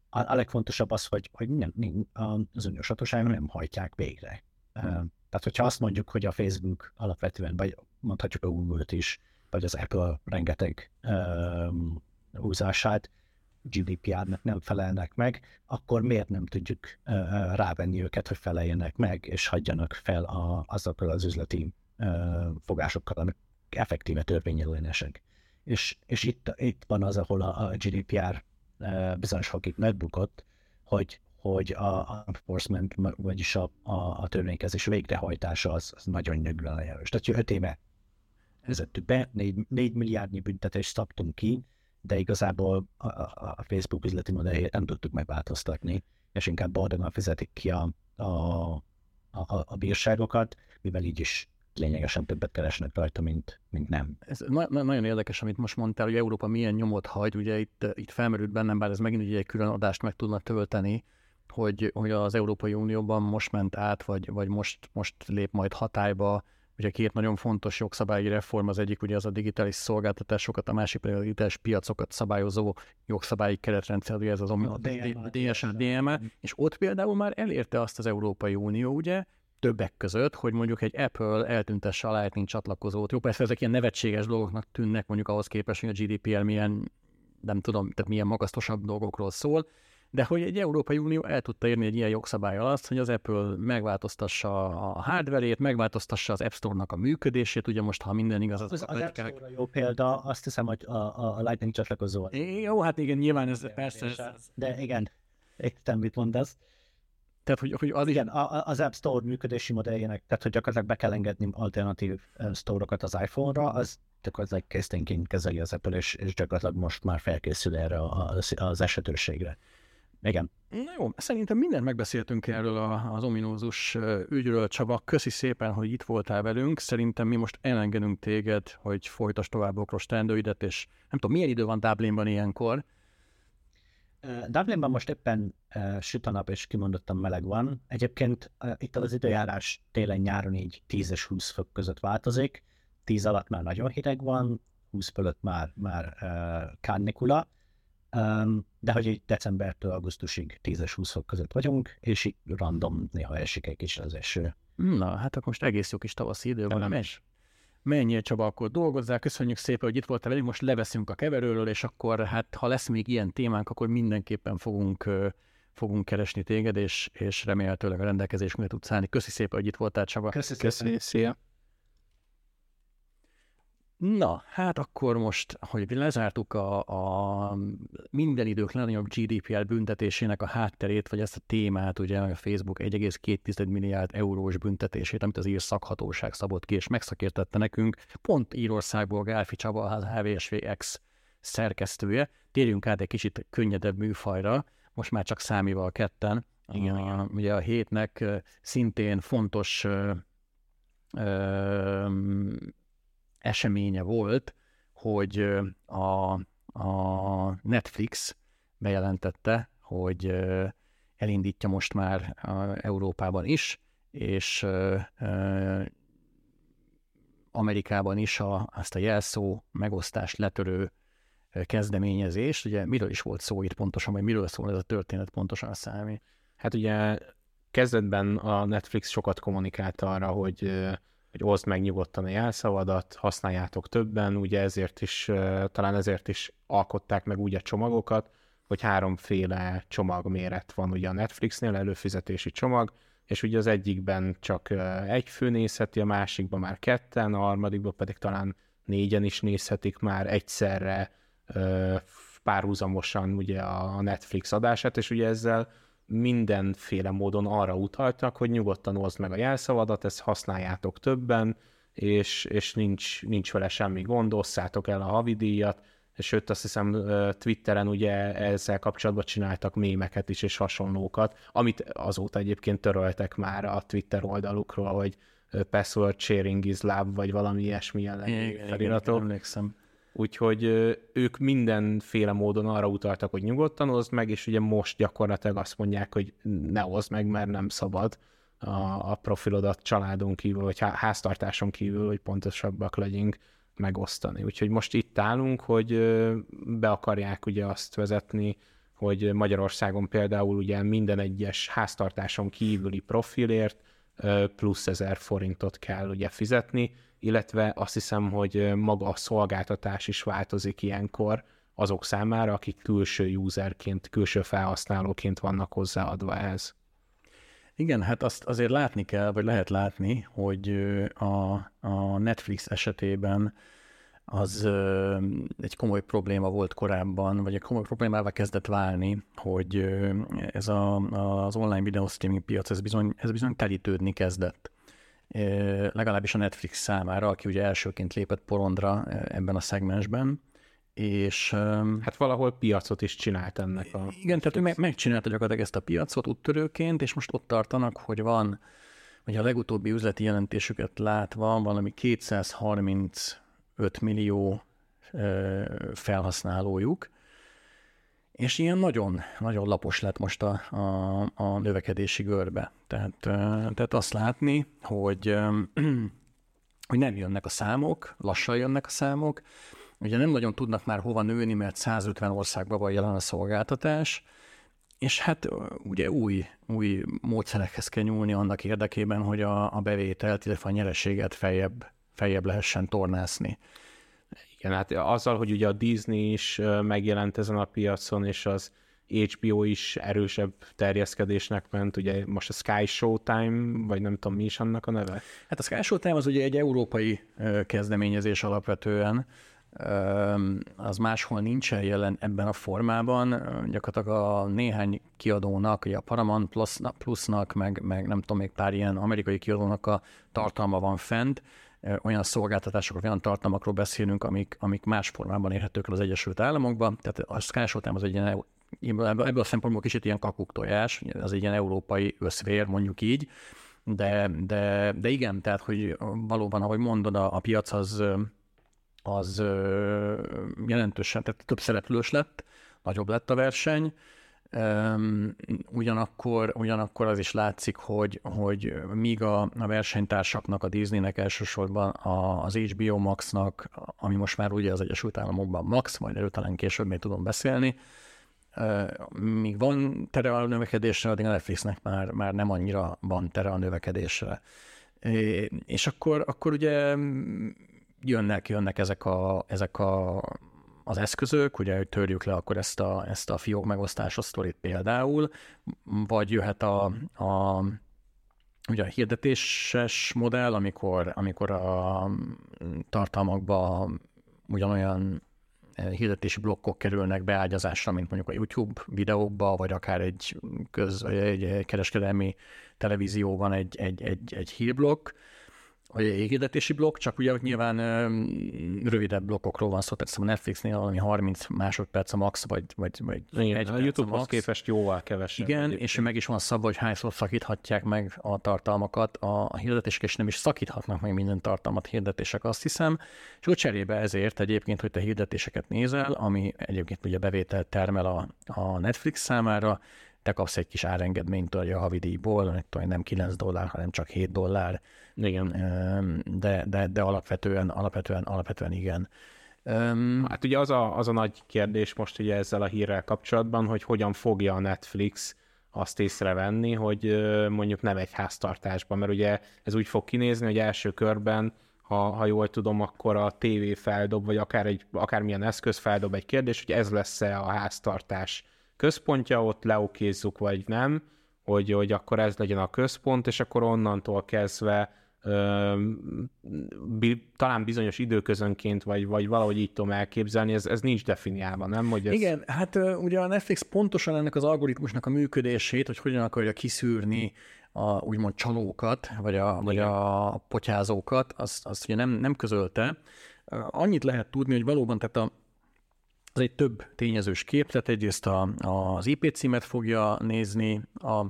a, a legfontosabb az, hogy, hogy nem, nem, az uniós hatóságok nem hajtják végre. Hmm. Tehát, hogyha azt mondjuk, hogy a Facebook alapvetően, vagy mondhatjuk a Google-t is, vagy az Apple rengeteg um, húzását GDPR-nek nem felelnek meg, akkor miért nem tudjuk uh, rávenni őket, hogy feleljenek meg, és hagyjanak fel a, azokkal az üzleti uh, fogásokkal, amik effektíve törvényellenesek. És, és itt, itt van az, ahol a, a GDPR uh, bizonyos fokig megbukott, hogy, hogy a enforcement, vagyis a, a, a törvénykezés végrehajtása az, az nagyon nyögölően Tehát, hogy öt éve vezettük be, 4, 4 milliárdnyi büntetést szabtunk ki, de igazából a, a, Facebook üzleti modelljét nem tudtuk megváltoztatni, és inkább boldogan fizetik ki a, a, a, a bírságokat, mivel így is lényegesen többet keresnek rajta, mint, mint nem. Ez na- nagyon érdekes, amit most mondtál, hogy Európa milyen nyomot hagy, ugye itt, itt felmerült bennem, bár ez megint ugye egy külön adást meg tudna tölteni, hogy, hogy az Európai Unióban most ment át, vagy, vagy most, most lép majd hatályba Ugye két nagyon fontos jogszabályi reform, az egyik ugye az a digitális szolgáltatásokat, a másik pedig a digitális piacokat szabályozó jogszabályi keretrendszer, ugye ez az a DSA, DMA, és ott például már elérte azt az Európai Unió, ugye, többek között, hogy mondjuk egy Apple eltüntesse a Lightning csatlakozót. Jó, persze ezek ilyen nevetséges dolgoknak tűnnek, mondjuk ahhoz képest, hogy a GDPR milyen, nem tudom, tehát milyen magasztosabb dolgokról szól, de hogy egy Európai Unió el tudta érni egy ilyen jogszabály alatt, hogy az Apple megváltoztassa a hardverét, megváltoztassa az App Store-nak a működését, ugye most, ha minden igaz, az, az, az App Store jó példa, azt hiszem, hogy a, a, a Lightning csatlakozó. Jó, hát igen, nyilván ez persze. Ez... De igen, értem, mit mondasz. Tehát, hogy, hogy az igen, a, az App Store működési modelljének, tehát, hogy gyakorlatilag be kell engedni alternatív store-okat az iPhone-ra, az gyakorlatilag kezdténként kezeli az Apple, és, és gyakorlatilag most már felkészül erre az, az esetőrségre. Igen. Na jó, szerintem mindent megbeszéltünk erről a, az ominózus ügyről, Csaba. Köszi szépen, hogy itt voltál velünk. Szerintem mi most elengedünk téged, hogy folytasd tovább okros teendőidet, és nem tudom, milyen idő van Dublinban ilyenkor? Dublinban most éppen uh, süt a nap, és kimondottan meleg van. Egyébként uh, itt az időjárás télen-nyáron így 10 és 20 fok között változik. 10 alatt már nagyon hideg van, 20 fölött már, már uh, kánikula de hogy decembertől augusztusig 10-20 fok között vagyunk, és így random néha esik egy kis az eső. Na, hát akkor most egész jó kis tavaszi idő van, nem Menjél Csaba, akkor dolgozzál, köszönjük szépen, hogy itt voltál velünk, most leveszünk a keverőről, és akkor hát ha lesz még ilyen témánk, akkor mindenképpen fogunk, fogunk keresni téged, és, és remélhetőleg a rendelkezésünkre tudsz állni. Köszi szépen, hogy itt voltál Csaba. Köszi szépen. Köszi, szia. Na, hát akkor most, hogy lezártuk a, a minden idők legnagyobb GDPR büntetésének a hátterét, vagy ezt a témát, ugye a Facebook 1,2 milliárd eurós büntetését, amit az ír szakhatóság szabott ki, és megszakértette nekünk, pont Írországból Gálfi Csaba, az HVSVX szerkesztője. Térjünk át egy kicsit könnyedebb műfajra, most már csak számival ketten. Igen, a, igen. Ugye a hétnek szintén fontos ö, ö, eseménye volt, hogy a, a Netflix bejelentette, hogy elindítja most már Európában is, és Amerikában is a, azt a jelszó megosztást letörő kezdeményezést. Ugye miről is volt szó itt pontosan, vagy miről szól ez a történet pontosan a számi? Hát ugye kezdetben a Netflix sokat kommunikált arra, hogy hogy oszd meg nyugodtan a jelszavadat, használjátok többen, ugye ezért is, talán ezért is alkották meg úgy a csomagokat, hogy háromféle csomagméret van ugye a Netflixnél, előfizetési csomag, és ugye az egyikben csak egy fő nézheti, a másikban már ketten, a harmadikban pedig talán négyen is nézhetik már egyszerre párhuzamosan ugye a Netflix adását, és ugye ezzel mindenféle módon arra utaltak, hogy nyugodtan oszd meg a jelszavadat, ezt használjátok többen, és, és nincs, nincs vele semmi gond, osszátok el a havidíjat, sőt azt hiszem Twitteren ugye ezzel kapcsolatban csináltak mémeket is és hasonlókat, amit azóta egyébként töröltek már a Twitter oldalukról, hogy password sharing is love, vagy valami ilyesmi jellegű feliratok. emlékszem. Úgyhogy ők mindenféle módon arra utaltak, hogy nyugodtan hozd meg, és ugye most gyakorlatilag azt mondják, hogy ne hozd meg, mert nem szabad a, a profilodat családon kívül, vagy háztartáson kívül, hogy pontosabbak legyünk megosztani. Úgyhogy most itt állunk, hogy be akarják ugye azt vezetni, hogy Magyarországon például ugye minden egyes háztartáson kívüli profilért plusz ezer forintot kell ugye fizetni, illetve azt hiszem, hogy maga a szolgáltatás is változik ilyenkor azok számára, akik külső userként, külső felhasználóként vannak hozzáadva ehhez. Igen, hát azt azért látni kell, vagy lehet látni, hogy a, a Netflix esetében az egy komoly probléma volt korábban, vagy egy komoly problémával kezdett válni, hogy ez a, az online videó streaming piac, ez bizony, ez bizony telítődni kezdett. Legalábbis a Netflix számára, aki ugye elsőként lépett porondra ebben a szegmensben, és... Hát valahol piacot is csinált ennek a... Igen, tehát ő meg, megcsinálta gyakorlatilag ezt a piacot úttörőként, és most ott tartanak, hogy van, vagy a legutóbbi üzleti jelentésüket látva, valami 235 millió felhasználójuk, és ilyen nagyon, nagyon lapos lett most a, a, a növekedési görbe. Tehát, tehát azt látni, hogy, hogy nem jönnek a számok, lassan jönnek a számok, ugye nem nagyon tudnak már hova nőni, mert 150 országban van jelen a szolgáltatás, és hát ugye új, új módszerekhez kell nyúlni annak érdekében, hogy a, a bevételt, illetve a nyereséget feljebb, feljebb lehessen tornászni. Igen, hát azzal, hogy ugye a Disney is megjelent ezen a piacon, és az HBO is erősebb terjeszkedésnek ment, ugye most a Sky Showtime, vagy nem tudom mi is annak a neve? Hát a Sky Showtime az ugye egy európai kezdeményezés alapvetően, az máshol nincsen jelen ebben a formában. Gyakorlatilag a néhány kiadónak, ugye a Paramount Plusnak, meg, meg nem tudom, még pár ilyen amerikai kiadónak a tartalma van fent, olyan szolgáltatásokról, olyan tartalmakról beszélünk, amik, amik más formában érhetők el az Egyesült Államokban. Tehát a Sky Showtime az egy ilyen, ebből a szempontból kicsit ilyen kakuktojás, az egy ilyen európai összvér, mondjuk így, de, de, de igen, tehát hogy valóban, ahogy mondod, a, a piac az, az jelentősen, tehát több szereplős lett, nagyobb lett a verseny, ugyanakkor, ugyanakkor az is látszik, hogy, hogy míg a, a versenytársaknak, a Disneynek elsősorban a, az HBO Maxnak, ami most már ugye az Egyesült Államokban Max, majd erről talán később még tudom beszélni, míg van tere a növekedésre, addig a Netflixnek már, már nem annyira van tere a növekedésre. És akkor, akkor ugye jönnek, jönnek ezek a, ezek a az eszközök, ugye, hogy törjük le akkor ezt a, ezt a fiók megosztásos sztorit például, vagy jöhet a, a ugye a hirdetéses modell, amikor, amikor a tartalmakba ugyanolyan eh, hirdetési blokkok kerülnek beágyazásra, mint mondjuk a YouTube videókba, vagy akár egy, köz, egy kereskedelmi televízióban egy, egy, egy, egy hírblokk, egy hirdetési blokk, csak ugye nyilván rövidebb blokkokról van szó, tehát a Netflixnél valami 30 másodperc a max, vagy, vagy, vagy Igen, egy a YouTube-hoz képest jóval kevesebb. Igen, egyébként. és meg is van szabva, hogy hányszor szakíthatják meg a tartalmakat. A, a hirdetések és nem is szakíthatnak meg minden tartalmat hirdetések, azt hiszem. És úgy cserébe ezért egyébként, hogy te hirdetéseket nézel, ami egyébként ugye bevételt termel a, a Netflix számára, te kapsz egy kis árengedményt a havidíjból, nem 9 dollár, hanem csak 7 dollár. Igen. De, de, de alapvetően, alapvetően, alapvetően igen. Hát ugye az a, az a nagy kérdés most ugye ezzel a hírrel kapcsolatban, hogy hogyan fogja a Netflix azt észrevenni, hogy mondjuk nem egy háztartásban, mert ugye ez úgy fog kinézni, hogy első körben ha, ha jól tudom, akkor a tévé feldob, vagy akár egy, akármilyen eszköz feldob egy kérdés, hogy ez lesz-e a háztartás központja, ott leokézzuk, vagy nem, hogy, hogy akkor ez legyen a központ, és akkor onnantól kezdve talán bizonyos időközönként, vagy, vagy valahogy így tudom elképzelni, ez, ez nincs definiálva, nem? Hogy ez... Igen, hát ugye a Netflix pontosan ennek az algoritmusnak a működését, hogy hogyan akarja kiszűrni a úgymond csalókat, vagy a, vagy a potyázókat, azt, azt ugye nem, nem közölte. Annyit lehet tudni, hogy valóban tehát a Az egy több tényezős képlet, egyrészt a, az IP címet fogja nézni a,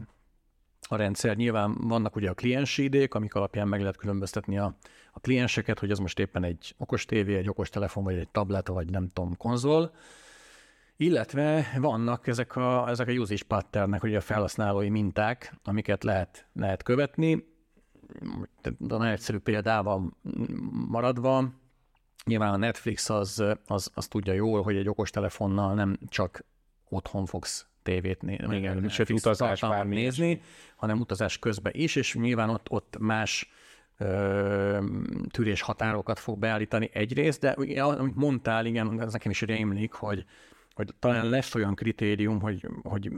a rendszer. Nyilván vannak ugye a kliensi idék, amik alapján meg lehet különböztetni a, a klienseket, hogy az most éppen egy okos tévé, egy okos telefon, vagy egy tablet, vagy nem tudom, konzol. Illetve vannak ezek a, ezek a usage patternnek, ugye a felhasználói minták, amiket lehet, lehet követni. De nagyon egyszerű példával maradva, nyilván a Netflix az, az, az tudja jól, hogy egy okos telefonnal nem csak otthon fogsz tévét nézni, Igen, sőt, utazás bármi nézni, hanem utazás közben is, és nyilván ott, ott más tűrés határokat fog beállítani egyrészt, de amit mondtál, igen, ez nekem is rémlik, hogy hogy talán lesz olyan kritérium, hogy, hogy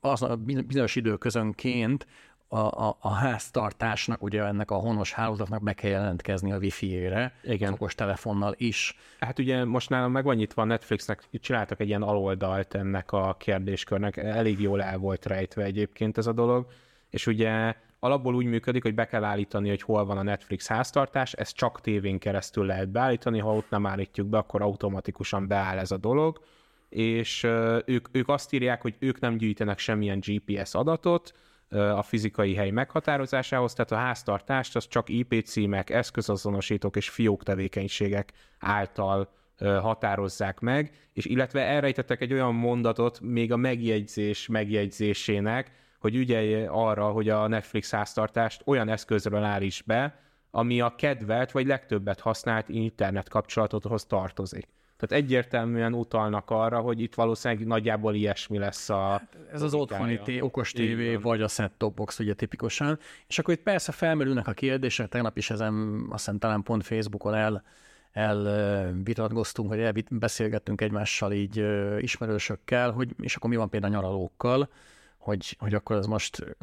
az a bizonyos időközönként a, a, a háztartásnak, ugye ennek a honos hálózatnak be kell jelentkezni a wifi-ére, Igen. okos telefonnal is. Hát ugye most nálam meg van nyitva a Netflixnek, csináltak egy ilyen aloldalt ennek a kérdéskörnek, elég jól el volt rejtve egyébként ez a dolog, és ugye alapból úgy működik, hogy be kell állítani, hogy hol van a Netflix háztartás, ezt csak tévén keresztül lehet beállítani, ha ott nem állítjuk be, akkor automatikusan beáll ez a dolog, és ők, ők azt írják, hogy ők nem gyűjtenek semmilyen GPS adatot a fizikai hely meghatározásához, tehát a háztartást az csak IP címek, eszközazonosítók és fiók tevékenységek által határozzák meg, és illetve elrejtettek egy olyan mondatot még a megjegyzés megjegyzésének, hogy ügyelj arra, hogy a Netflix háztartást olyan eszközről állíts be, ami a kedvelt vagy legtöbbet használt internet kapcsolatothoz tartozik. Tehát egyértelműen utalnak arra, hogy itt valószínűleg nagyjából ilyesmi lesz a... Hát ez az otthoni té, okos tévé, vagy a set-top box, ugye tipikusan. És akkor itt persze felmerülnek a kérdések, tegnap is ezen azt hiszem talán pont Facebookon el, elvitatkoztunk, vagy elbeszélgettünk egymással így ismerősökkel, hogy és akkor mi van például a nyaralókkal, hogy, hogy akkor ez most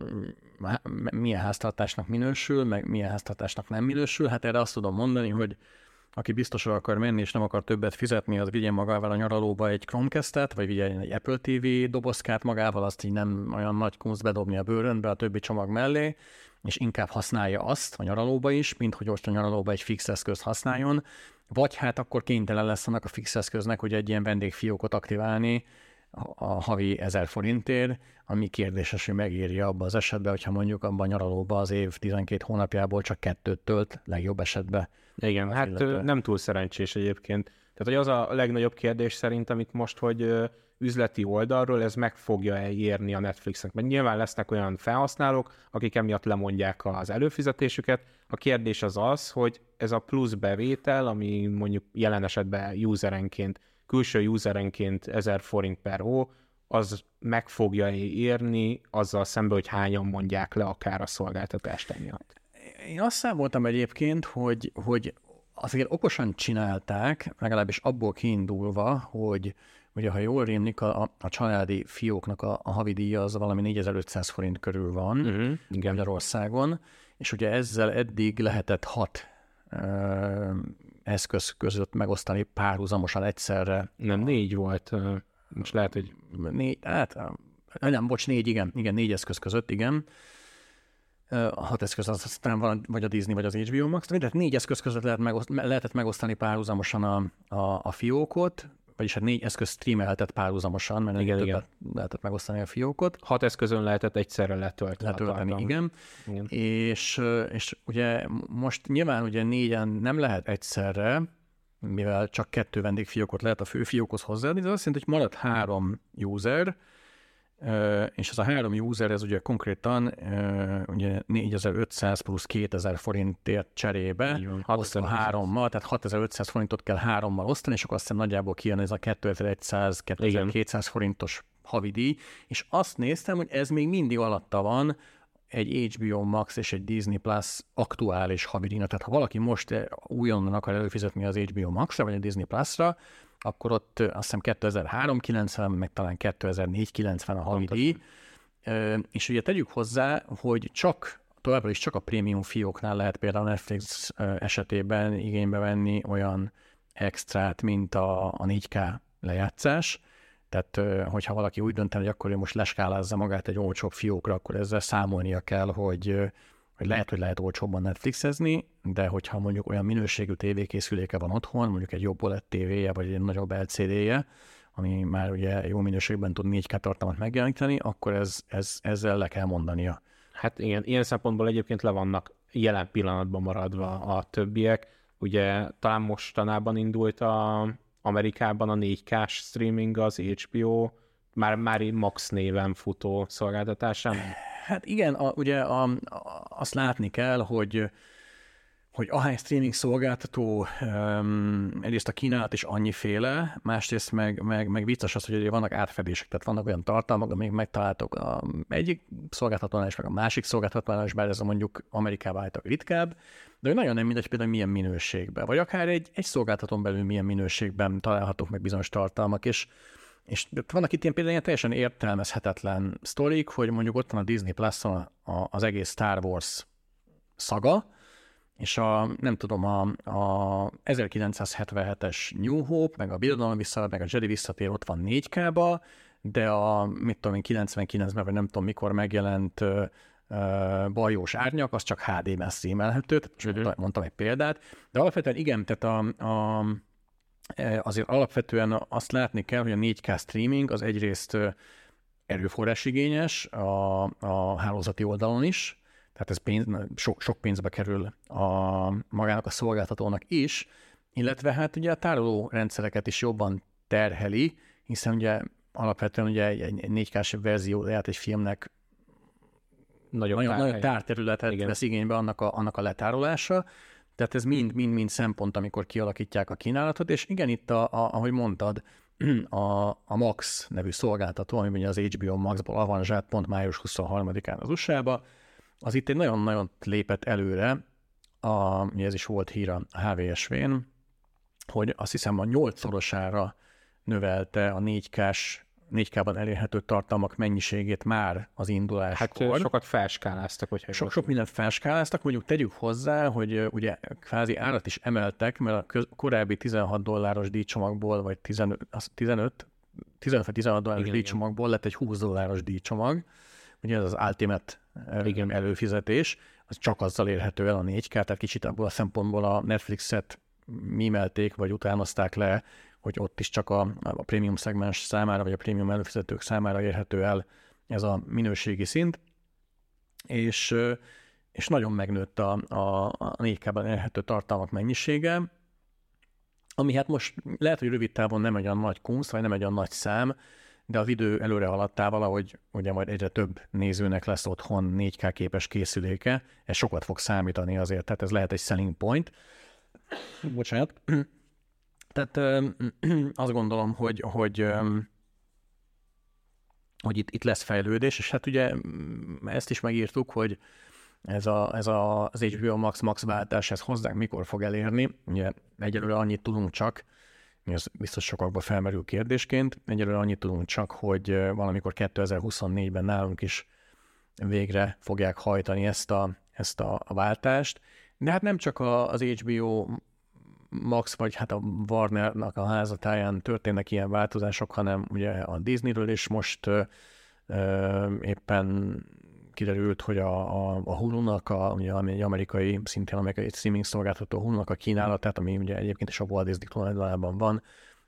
milyen háztartásnak minősül, meg milyen háztartásnak nem minősül. Hát erre azt tudom mondani, hogy aki biztosra akar menni, és nem akar többet fizetni, az vigyen magával a nyaralóba egy Chromecast-et, vagy vigyen egy Apple TV dobozkát magával, azt így nem olyan nagy kunst bedobni a bőrönbe a többi csomag mellé, és inkább használja azt a nyaralóba is, mint hogy most a nyaralóba egy fix eszközt használjon, vagy hát akkor kénytelen lesz annak a fix eszköznek, hogy egy ilyen vendégfiókot aktiválni, a havi 1000 forintért, ami kérdéses, hogy megírja abba az esetben, hogyha mondjuk abban a nyaralóba az év 12 hónapjából csak kettőt tölt, legjobb esetben. Igen, hát illetve... nem túl szerencsés egyébként. Tehát, hogy az a legnagyobb kérdés szerintem itt most, hogy üzleti oldalról ez meg fogja érni a Netflixnek, mert nyilván lesznek olyan felhasználók, akik emiatt lemondják az előfizetésüket. A kérdés az az, hogy ez a plusz bevétel, ami mondjuk jelen esetben userenként külső userenként 1000 forint per hó, az meg fogja érni azzal szemben, hogy hányan mondják le akár a szolgáltatást emiatt. Én azt számoltam egyébként, hogy, hogy azért okosan csinálták, legalábbis abból kiindulva, hogy ugye ha jól rémlik, a, a családi fióknak a, a havidíja az valami 4500 forint körül van uh-huh, igen. Magyarországon, és ugye ezzel eddig lehetett hat eszköz között megosztani párhuzamosan egyszerre. Nem, négy volt. Most lehet, hogy... Négy, hát nem, bocs, négy, igen, igen, négy eszköz között, igen. A hat eszköz az aztán van, vagy a Disney, vagy az HBO Max, tehát négy eszköz között lehet megoszt, lehetett megosztani párhuzamosan a, a, a fiókot, vagyis hát négy eszköz streamelhetett párhuzamosan, mert igen, igen. lehetett megosztani a fiókot. Hat eszközön lehetett egyszerre letölteni. Letölteni, igen. igen. És, és ugye most nyilván ugye négyen nem lehet egyszerre, mivel csak kettő vendégfiókot lehet a fő fiókhoz hozzáadni, de azt jelenti, hogy marad három user, és ez a három user, ez ugye konkrétan ugye 4500 plusz 2000 forintért cserébe. Osztani hárommal, tehát 6500 forintot kell hárommal osztani, és akkor aztán nagyjából kijön ez a 2100-2200 forintos havidíj, és azt néztem, hogy ez még mindig alatta van egy HBO Max és egy Disney Plus aktuális havidíjnak. Tehát ha valaki most újonnan akar előfizetni az HBO Max-ra, vagy a Disney Plus-ra, akkor ott azt hiszem 2003-90, meg talán 2004-90 a havidíj, és ugye tegyük hozzá, hogy csak továbbra is csak a prémium fióknál lehet például Netflix esetében igénybe venni olyan extrát, mint a, a 4K lejátszás, tehát, hogyha valaki úgy döntene, hogy akkor ő most leskálázza magát egy olcsóbb fiókra, akkor ezzel számolnia kell, hogy hogy lehet, hogy lehet olcsóbban Netflixezni, de hogyha mondjuk olyan minőségű tévékészüléke van otthon, mondjuk egy jobb OLED tévéje, vagy egy nagyobb LCD-je, ami már ugye jó minőségben tud 4K tartalmat megjeleníteni, akkor ez, ez, ezzel le kell mondania. Hát igen, ilyen szempontból egyébként le vannak jelen pillanatban maradva a többiek. Ugye talán mostanában indult a Amerikában a 4K streaming az HBO, már, már Max néven futó szolgáltatásán. Hát igen, a, ugye a, a, azt látni kell, hogy hogy ahány streaming szolgáltató um, egyrészt a kínálat is annyiféle, másrészt meg, meg, meg vicces az, hogy vannak átfedések, tehát vannak olyan tartalmak, amik megtaláltok a egyik szolgáltatónál és meg a másik szolgáltatónál is, bár ez mondjuk Amerikában állítok ritkább, de nagyon nem mindegy például milyen minőségben, vagy akár egy, egy szolgáltatón belül milyen minőségben találhatók meg bizonyos tartalmak, és és vannak itt ilyen például ilyen teljesen értelmezhetetlen sztorik, hogy mondjuk ott van a Disney plus a, a, az egész Star Wars szaga, és a, nem tudom, a, a 1977-es New Hope, meg a Birodalom vissza, meg a Jedi visszatér ott van 4K-ba, de a, mit tudom én, 99-ben, vagy nem tudom mikor megjelent uh, bajós árnyak, az csak HD-ben streamelhető, tehát most mondtam egy példát, de alapvetően igen, tehát a, a, azért alapvetően azt látni kell, hogy a 4K streaming az egyrészt erőforrásigényes a, a hálózati oldalon is, tehát ez pénz, sok, sok pénzbe kerül a magának a szolgáltatónak is, illetve hát ugye a tároló rendszereket is jobban terheli, hiszen ugye alapvetően ugye egy, egy 4K-s verzióját egy filmnek nagyon, nagyon, nagyon tárterületet Igen. vesz igénybe annak a, annak a letárolása, tehát ez mind-mind-mind szempont, amikor kialakítják a kínálatot, és igen, itt, a, a, ahogy mondtad, a, a Max nevű szolgáltató, ami ugye az HBO Maxból avanzsált pont május 23-án az USA-ba, az itt egy nagyon-nagyon lépett előre, a, ez is volt hír a HVSV-n, hogy azt hiszem a nyolcszorosára növelte a 4K-s 4K-ban elérhető tartalmak mennyiségét már az induláskor. Hát sokat felskáláztak, hogyha sok, sok mindent felskáláztak, mondjuk tegyük hozzá, hogy ugye kvázi árat is emeltek, mert a korábbi 16 dolláros díjcsomagból, vagy 15, 15 15 16 dolláros igen, díjcsomagból igen. lett egy 20 dolláros díjcsomag, ugye ez az Ultimate igen. előfizetés, az csak azzal érhető el a 4K, tehát kicsit abból a szempontból a Netflixet mimelték, vagy utánozták le, hogy ott is csak a, a prémium szegmens számára, vagy a prémium előfizetők számára érhető el ez a minőségi szint, és, és nagyon megnőtt a, a, a 4K-ban elérhető tartalmak mennyisége, ami hát most lehet, hogy rövid távon nem egy olyan nagy kunsz, vagy nem egy olyan nagy szám, de az idő előre haladtával, ahogy ugye majd egyre több nézőnek lesz otthon 4K képes készüléke, ez sokat fog számítani azért, tehát ez lehet egy selling point. Bocsánat. Tehát ö, azt gondolom, hogy, hogy, ö, hogy itt, itt lesz fejlődés, és hát ugye ezt is megírtuk, hogy ez, a, ez a, az HBO Max Max váltás, ez hozzánk mikor fog elérni. Ugye egyelőre annyit tudunk csak, ez biztos sokakban felmerül kérdésként. Egyelőre annyit tudunk csak, hogy valamikor 2024-ben nálunk is végre fogják hajtani ezt a, ezt a, váltást. De hát nem csak az HBO Max, vagy hát a Warnernak a házatáján történnek ilyen változások, hanem ugye a Disneyről is most ö, ö, éppen kiderült, hogy a, a, a Hulu-nak, a, ugye, ami egy amerikai, szintén amerikai streaming szolgáltató Hulu-nak a kínálatát, ami ugye egyébként is a Walt Disney tulajdonában van,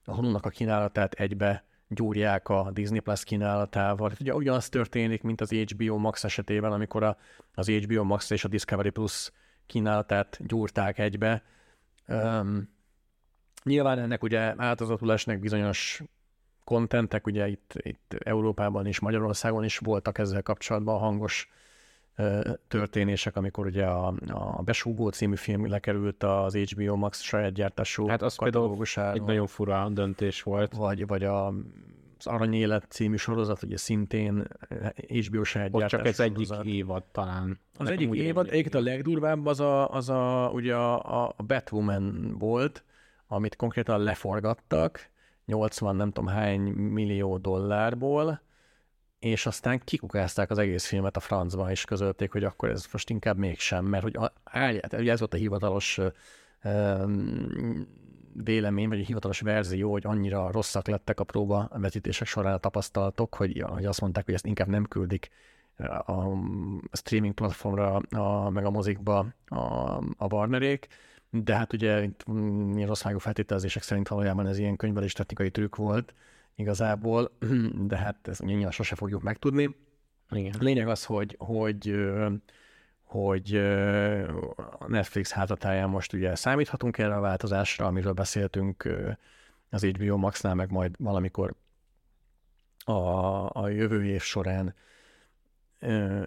a Hulu-nak a kínálatát egybe gyúrják a Disney Plus kínálatával. Hát ugye ugyanaz történik, mint az HBO Max esetében, amikor a, az HBO Max és a Discovery Plus kínálatát gyúrták egybe. Um, nyilván ennek ugye áldozatul esnek bizonyos kontentek, ugye itt, itt Európában és Magyarországon is voltak ezzel kapcsolatban hangos történések, amikor ugye a, a Besúgó című film lekerült az HBO Max saját gyártású Hát az például egy nagyon fura döntés volt. Vagy, vagy a, az Aranyélet című sorozat, ugye szintén HBO saját Ott csak ez egyik évad talán. Az Nekem egyik évad, egyébként a legdurvább az a, az a ugye a, a Batwoman volt, amit konkrétan leforgattak, 80 nem tudom hány millió dollárból, és aztán kikukázták az egész filmet a francba, és közölték, hogy akkor ez most inkább mégsem, mert hogy állját, ugye ez volt a hivatalos vélemény, vagy a hivatalos verzió, hogy annyira rosszak lettek a próba vetítések során a tapasztalatok, hogy, hogy azt mondták, hogy ezt inkább nem küldik a streaming platformra, a, meg a mozikba a, a Warnerék, de hát ugye itt mm, rossz feltételezések szerint valójában ez ilyen könyvelés technikai trükk volt, igazából, de hát ezt nyilván sose fogjuk megtudni. Igen. A lényeg az, hogy, hogy hogy a Netflix házatáján most ugye számíthatunk erre a változásra, amiről beszéltünk az HBO Max-nál, meg majd valamikor a, a jövő év során.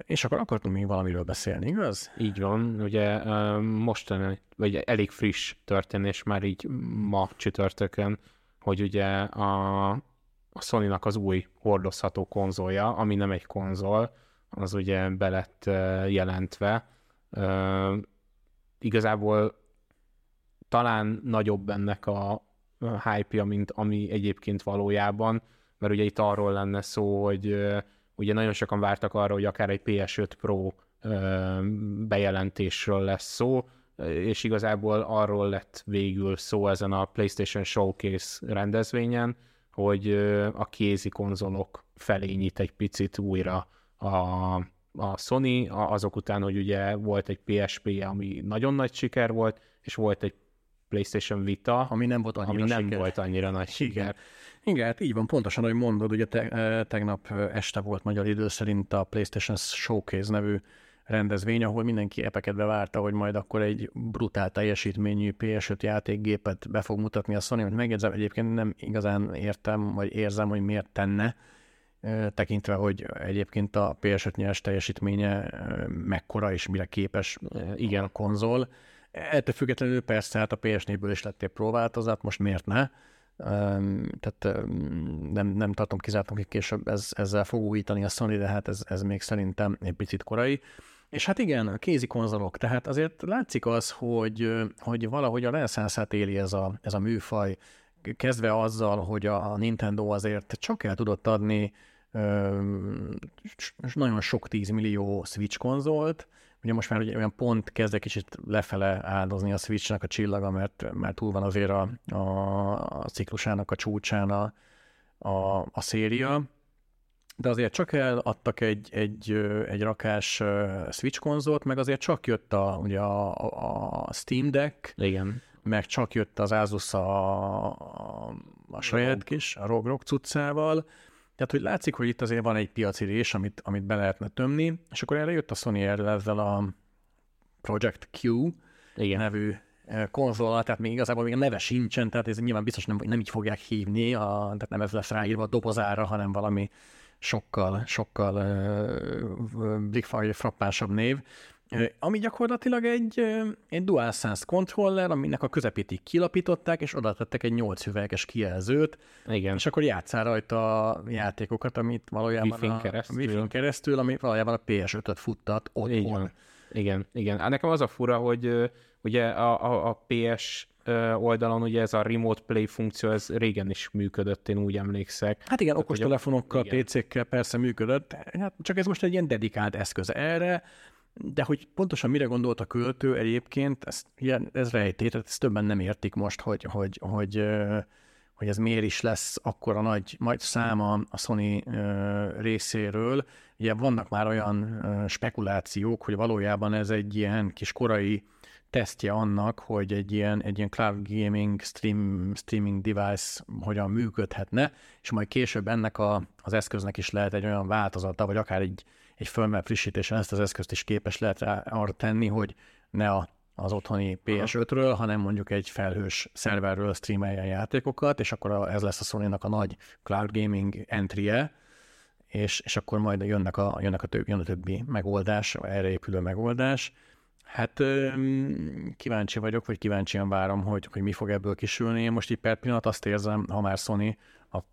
És akkor akartunk még valamiről beszélni, igaz? Így van, ugye mostan, vagy elég friss történés már így ma csütörtökön, hogy ugye a, a Sony-nak az új hordozható konzolja, ami nem egy konzol, az ugye belett jelentve. Igazából talán nagyobb ennek a hype-ja, mint ami egyébként valójában, mert ugye itt arról lenne szó, hogy ugye nagyon sokan vártak arra, hogy akár egy PS5 Pro bejelentésről lesz szó, és igazából arról lett végül szó ezen a PlayStation Showcase rendezvényen, hogy a kézi konzolok felé nyit egy picit újra a, a Sony, azok után, hogy ugye volt egy PSP, ami nagyon nagy siker volt, és volt egy PlayStation Vita, ami nem volt annyira, ami nem siker. volt annyira nagy siker. Igen. Igen, hát így van, pontosan, ahogy mondod, ugye te, tegnap este volt magyar idő szerint a PlayStation Showcase nevű rendezvény, ahol mindenki epekedve várta, hogy majd akkor egy brutál teljesítményű PS5 játékgépet be fog mutatni a Sony, hogy megjegyzem, egyébként nem igazán értem, vagy érzem, hogy miért tenne, tekintve, hogy egyébként a PS5 nyers teljesítménye mekkora és mire képes igen a konzol. Ettől függetlenül persze, hát a PS4-ből is lett egy próbáltozat, most miért ne? tehát nem, nem tartom kizártam, hogy később ez, ezzel fog újítani a Sony, de hát ez, ez még szerintem egy picit korai. És hát igen, kézi konzolok, tehát azért látszik az, hogy, hogy valahogy a reneszánszát éli ez a, ez a műfaj, kezdve azzal, hogy a Nintendo azért csak el tudott adni nagyon sok 10 millió Switch konzolt, ugye most már ugye olyan pont kezd egy kicsit lefele áldozni a Switchnek a csillaga, mert, mert túl van azért a, a, a ciklusának a csúcsán a, a, a széria, de azért csak eladtak egy, egy, egy rakás Switch konzolt, meg azért csak jött a, ugye a, a Steam Deck, Igen. meg csak jött az Asus a, a, a saját kis, a ROG ROG cuccával, tehát, hogy látszik, hogy itt azért van egy piaci rés, amit, amit be lehetne tömni, és akkor erre jött a Sony erre ezzel a Project Q Igen. nevű konzol, tehát még igazából még a neve sincsen, tehát ez nyilván biztos nem, nem így fogják hívni, a, tehát nem ez lesz ráírva a dobozára, hanem valami sokkal, sokkal uh, blikfaj frappásabb név. Ami gyakorlatilag egy, egy DualSense controller, aminek a közepét így kilapították, és oda tettek egy 8 hüvelykes kijelzőt, Igen. és akkor játszál rajta a játékokat, amit valójában Wi-Fi a, keresztül. Wi-Fi keresztül, ami valójában a PS5-öt futtat otthon. Igen, igen. Hát nekem az a fura, hogy ugye a, a, a PS oldalon ugye ez a remote play funkció, ez régen is működött, én úgy emlékszek. Hát igen, okostelefonokkal, PC-kkel persze működött, hát csak ez most egy ilyen dedikált eszköz erre, de hogy pontosan mire gondolt a költő egyébként, ez, ez rejtét, ezt többen nem értik most, hogy, hogy, hogy, hogy ez miért is lesz akkora nagy majd száma a Sony részéről. Ugye vannak már olyan spekulációk, hogy valójában ez egy ilyen kis korai tesztje annak, hogy egy ilyen, egy ilyen cloud gaming stream, streaming device hogyan működhetne, és majd később ennek a, az eszköznek is lehet egy olyan változata, vagy akár egy, egy firmware frissítésen ezt az eszközt is képes lehet arra tenni, hogy ne a, az otthoni PS5-ről, hanem mondjuk egy felhős szerverről streamelje játékokat, és akkor ez lesz a sony a nagy cloud gaming entry és, és akkor majd jönnek a, jönnek a többi, jön a többi megoldás, erre épülő megoldás. Hát kíváncsi vagyok, vagy kíváncsian várom, hogy, hogy mi fog ebből kisülni. Én most így per pillanat azt érzem, ha már Sony,